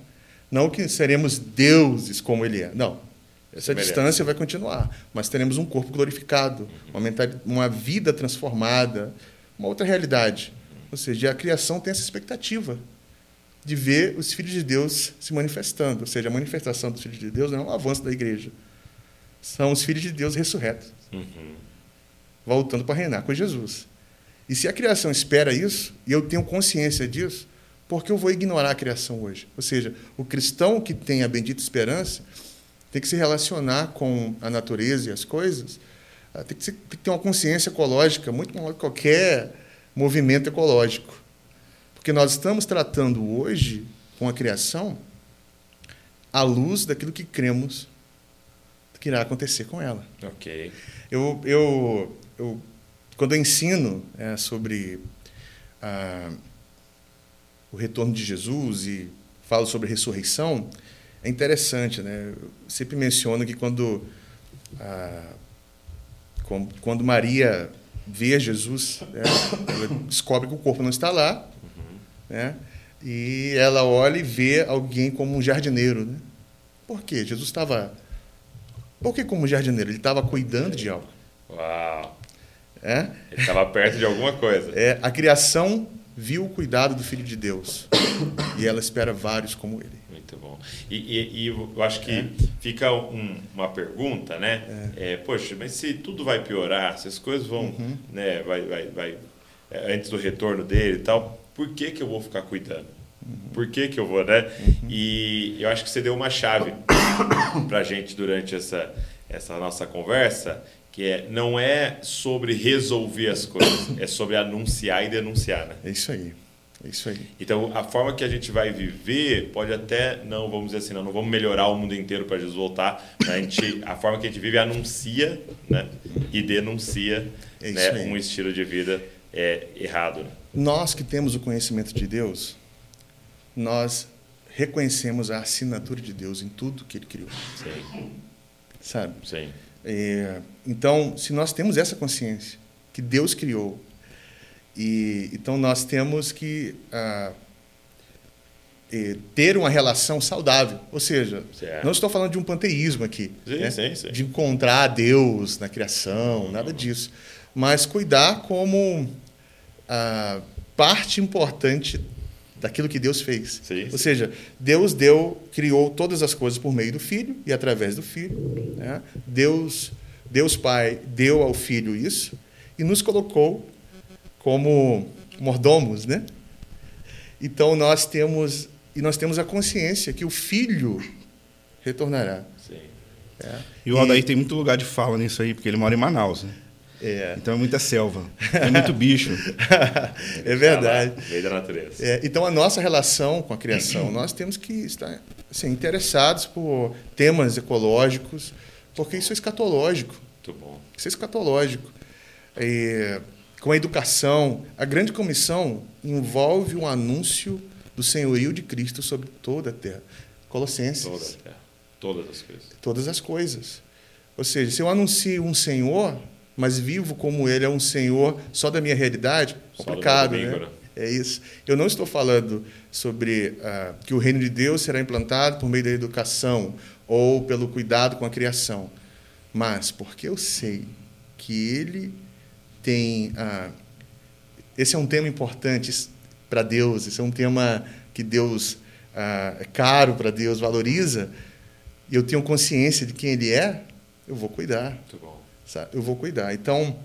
Não que seremos deuses como Ele é. Não. Essa distância vai continuar, mas teremos um corpo glorificado, uma, uma vida transformada, uma outra realidade. Ou seja, a criação tem essa expectativa de ver os filhos de Deus se manifestando. Ou seja, a manifestação dos filhos de Deus não é um avanço da igreja. São os filhos de Deus ressurretos, uhum. voltando para reinar com Jesus. E se a criação espera isso, e eu tenho consciência disso, por que eu vou ignorar a criação hoje? Ou seja, o cristão que tem a bendita esperança tem que se relacionar com a natureza e as coisas, ah, tem que ter uma consciência ecológica muito maior que qualquer movimento ecológico. Porque nós estamos tratando hoje com a criação à luz daquilo que cremos que irá acontecer com ela. Ok. Eu, eu, eu quando eu ensino é, sobre ah, o retorno de Jesus e falo sobre ressurreição, é interessante, né? Eu sempre menciono que quando, ah, quando Maria vê Jesus, né? ela descobre que o corpo não está lá. Né? E ela olha e vê alguém como um jardineiro. Né? Por quê? Jesus estava. Por que como jardineiro? Ele estava cuidando de algo. Uau! É? Ele estava perto de alguma coisa. É, a criação viu o cuidado do Filho de Deus. e ela espera vários como ele. Muito bom. E, e, e eu acho que é. fica um, uma pergunta, né? É. É, poxa, mas se tudo vai piorar, se as coisas vão, uhum. né, vai, vai, vai, é, antes do retorno dele e tal, por que, que eu vou ficar cuidando? Por que, que eu vou, né? E eu acho que você deu uma chave para a gente durante essa, essa nossa conversa, que é, não é sobre resolver as coisas, é sobre anunciar e denunciar, né? É isso aí. É isso aí. Então, a forma que a gente vai viver pode até, não vamos dizer assim, não, não vamos melhorar o mundo inteiro para Jesus voltar. A, gente, a forma que a gente vive anuncia né, e denuncia é né, um estilo de vida é, errado. Né? Nós que temos o conhecimento de Deus, nós reconhecemos a assinatura de Deus em tudo que Ele criou. Sim. Sabe? Sim. É, então, se nós temos essa consciência que Deus criou, e então nós temos que ah, é, ter uma relação saudável. Ou seja, certo. não estou falando de um panteísmo aqui, sim, né? sim, sim. de encontrar Deus na criação, nada disso, mas cuidar como ah, parte importante daquilo que Deus fez. Sim, Ou seja, Deus deu, criou todas as coisas por meio do Filho e através do Filho. Né? Deus, Deus Pai deu ao Filho isso e nos colocou como mordomos, né? Então nós temos e nós temos a consciência que o Filho retornará. Sim. É. E o Aldair e... tem muito lugar de fala nisso aí, porque ele mora em Manaus, né? É. Então é muita selva, é muito bicho. é verdade. Meio da natureza. É, então a nossa relação com a criação, nós temos que estar assim, interessados por temas ecológicos, porque isso é escatológico. Muito bom. Isso é escatológico. E, com a educação, a grande comissão envolve um anúncio do senhorio de Cristo sobre toda a terra. Colossenses. Toda a terra. Todas as coisas. Todas as coisas. Ou seja, se eu anuncio um Senhor, mas vivo como ele é um senhor só da minha realidade, complicado, né? né? É isso. Eu não estou falando sobre uh, que o reino de Deus será implantado por meio da educação ou pelo cuidado com a criação, mas porque eu sei que ele tem. Uh, esse é um tema importante para Deus, esse é um tema que Deus uh, é caro para Deus, valoriza, e eu tenho consciência de quem ele é, eu vou cuidar. Muito bom. Sabe? Eu vou cuidar. Então,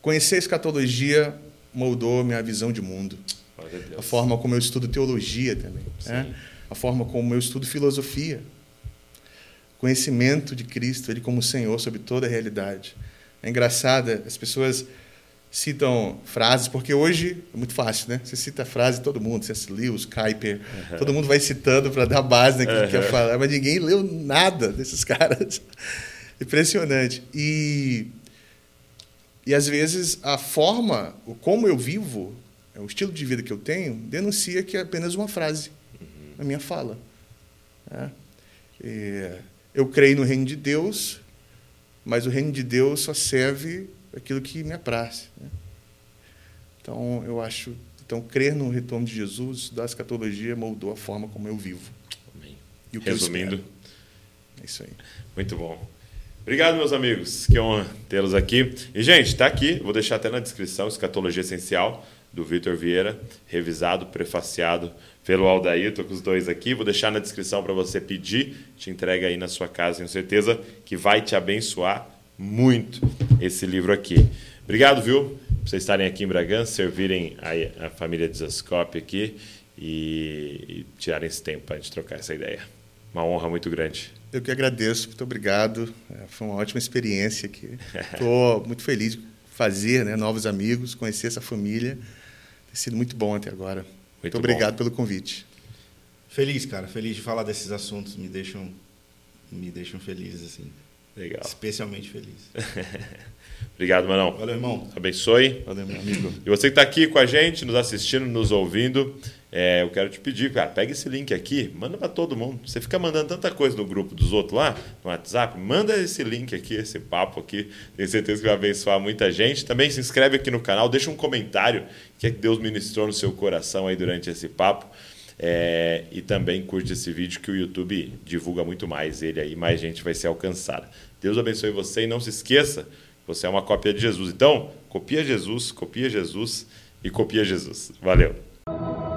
conhecer a escatologia moldou minha visão de mundo. A forma como eu estudo teologia também. Né? A forma como eu estudo filosofia. Conhecimento de Cristo, Ele como Senhor sobre toda a realidade. É engraçado, as pessoas citam frases, porque hoje é muito fácil, né? Você cita a frase todo mundo, C.S. Lewis, Kuiper, uhum. todo mundo vai citando para dar base naquilo uhum. que quer falar, mas ninguém leu nada desses caras. Impressionante. E, e às vezes a forma, o como eu vivo, é, o estilo de vida que eu tenho, denuncia que é apenas uma frase uhum. na minha fala. É. eu creio no reino de Deus, mas o reino de Deus só serve aquilo que me apraz. Né? Então, eu acho. Então, crer no retorno de Jesus, estudar a escatologia, moldou a forma como eu vivo. Amém. Resumindo. É isso aí. Muito bom. Obrigado, meus amigos. Que honra tê-los aqui. E, gente, está aqui, vou deixar até na descrição, Escatologia Essencial, do Vitor Vieira, revisado, prefaciado pelo Aldair. Estou com os dois aqui. Vou deixar na descrição para você pedir. Te entrega aí na sua casa. Tenho certeza que vai te abençoar muito esse livro aqui. Obrigado, viu, por vocês estarem aqui em Bragança, servirem a, a família Desascope aqui e, e tirarem esse tempo para a gente trocar essa ideia. Uma honra muito grande. Eu que agradeço, muito obrigado. É, foi uma ótima experiência aqui. Estou muito feliz de fazer né, novos amigos, conhecer essa família. Tem sido muito bom até agora. Muito, muito obrigado bom. pelo convite. Feliz, cara. Feliz de falar desses assuntos. Me deixam, me deixam feliz, assim. Legal. Especialmente feliz. Obrigado, Manão. Valeu, irmão. Abençoe. Valeu, meu amigo. E você que está aqui com a gente, nos assistindo, nos ouvindo, é, eu quero te pedir, cara, pega esse link aqui, manda para todo mundo. Você fica mandando tanta coisa no grupo dos outros lá, no WhatsApp, manda esse link aqui, esse papo aqui. Tenho certeza que vai abençoar muita gente. Também se inscreve aqui no canal, deixa um comentário que é que Deus ministrou no seu coração aí durante esse papo. É, e também curte esse vídeo que o YouTube divulga muito mais ele aí, mais gente vai ser alcançada. Deus abençoe você e não se esqueça, você é uma cópia de Jesus. Então, copia Jesus, copia Jesus e copia Jesus. Valeu!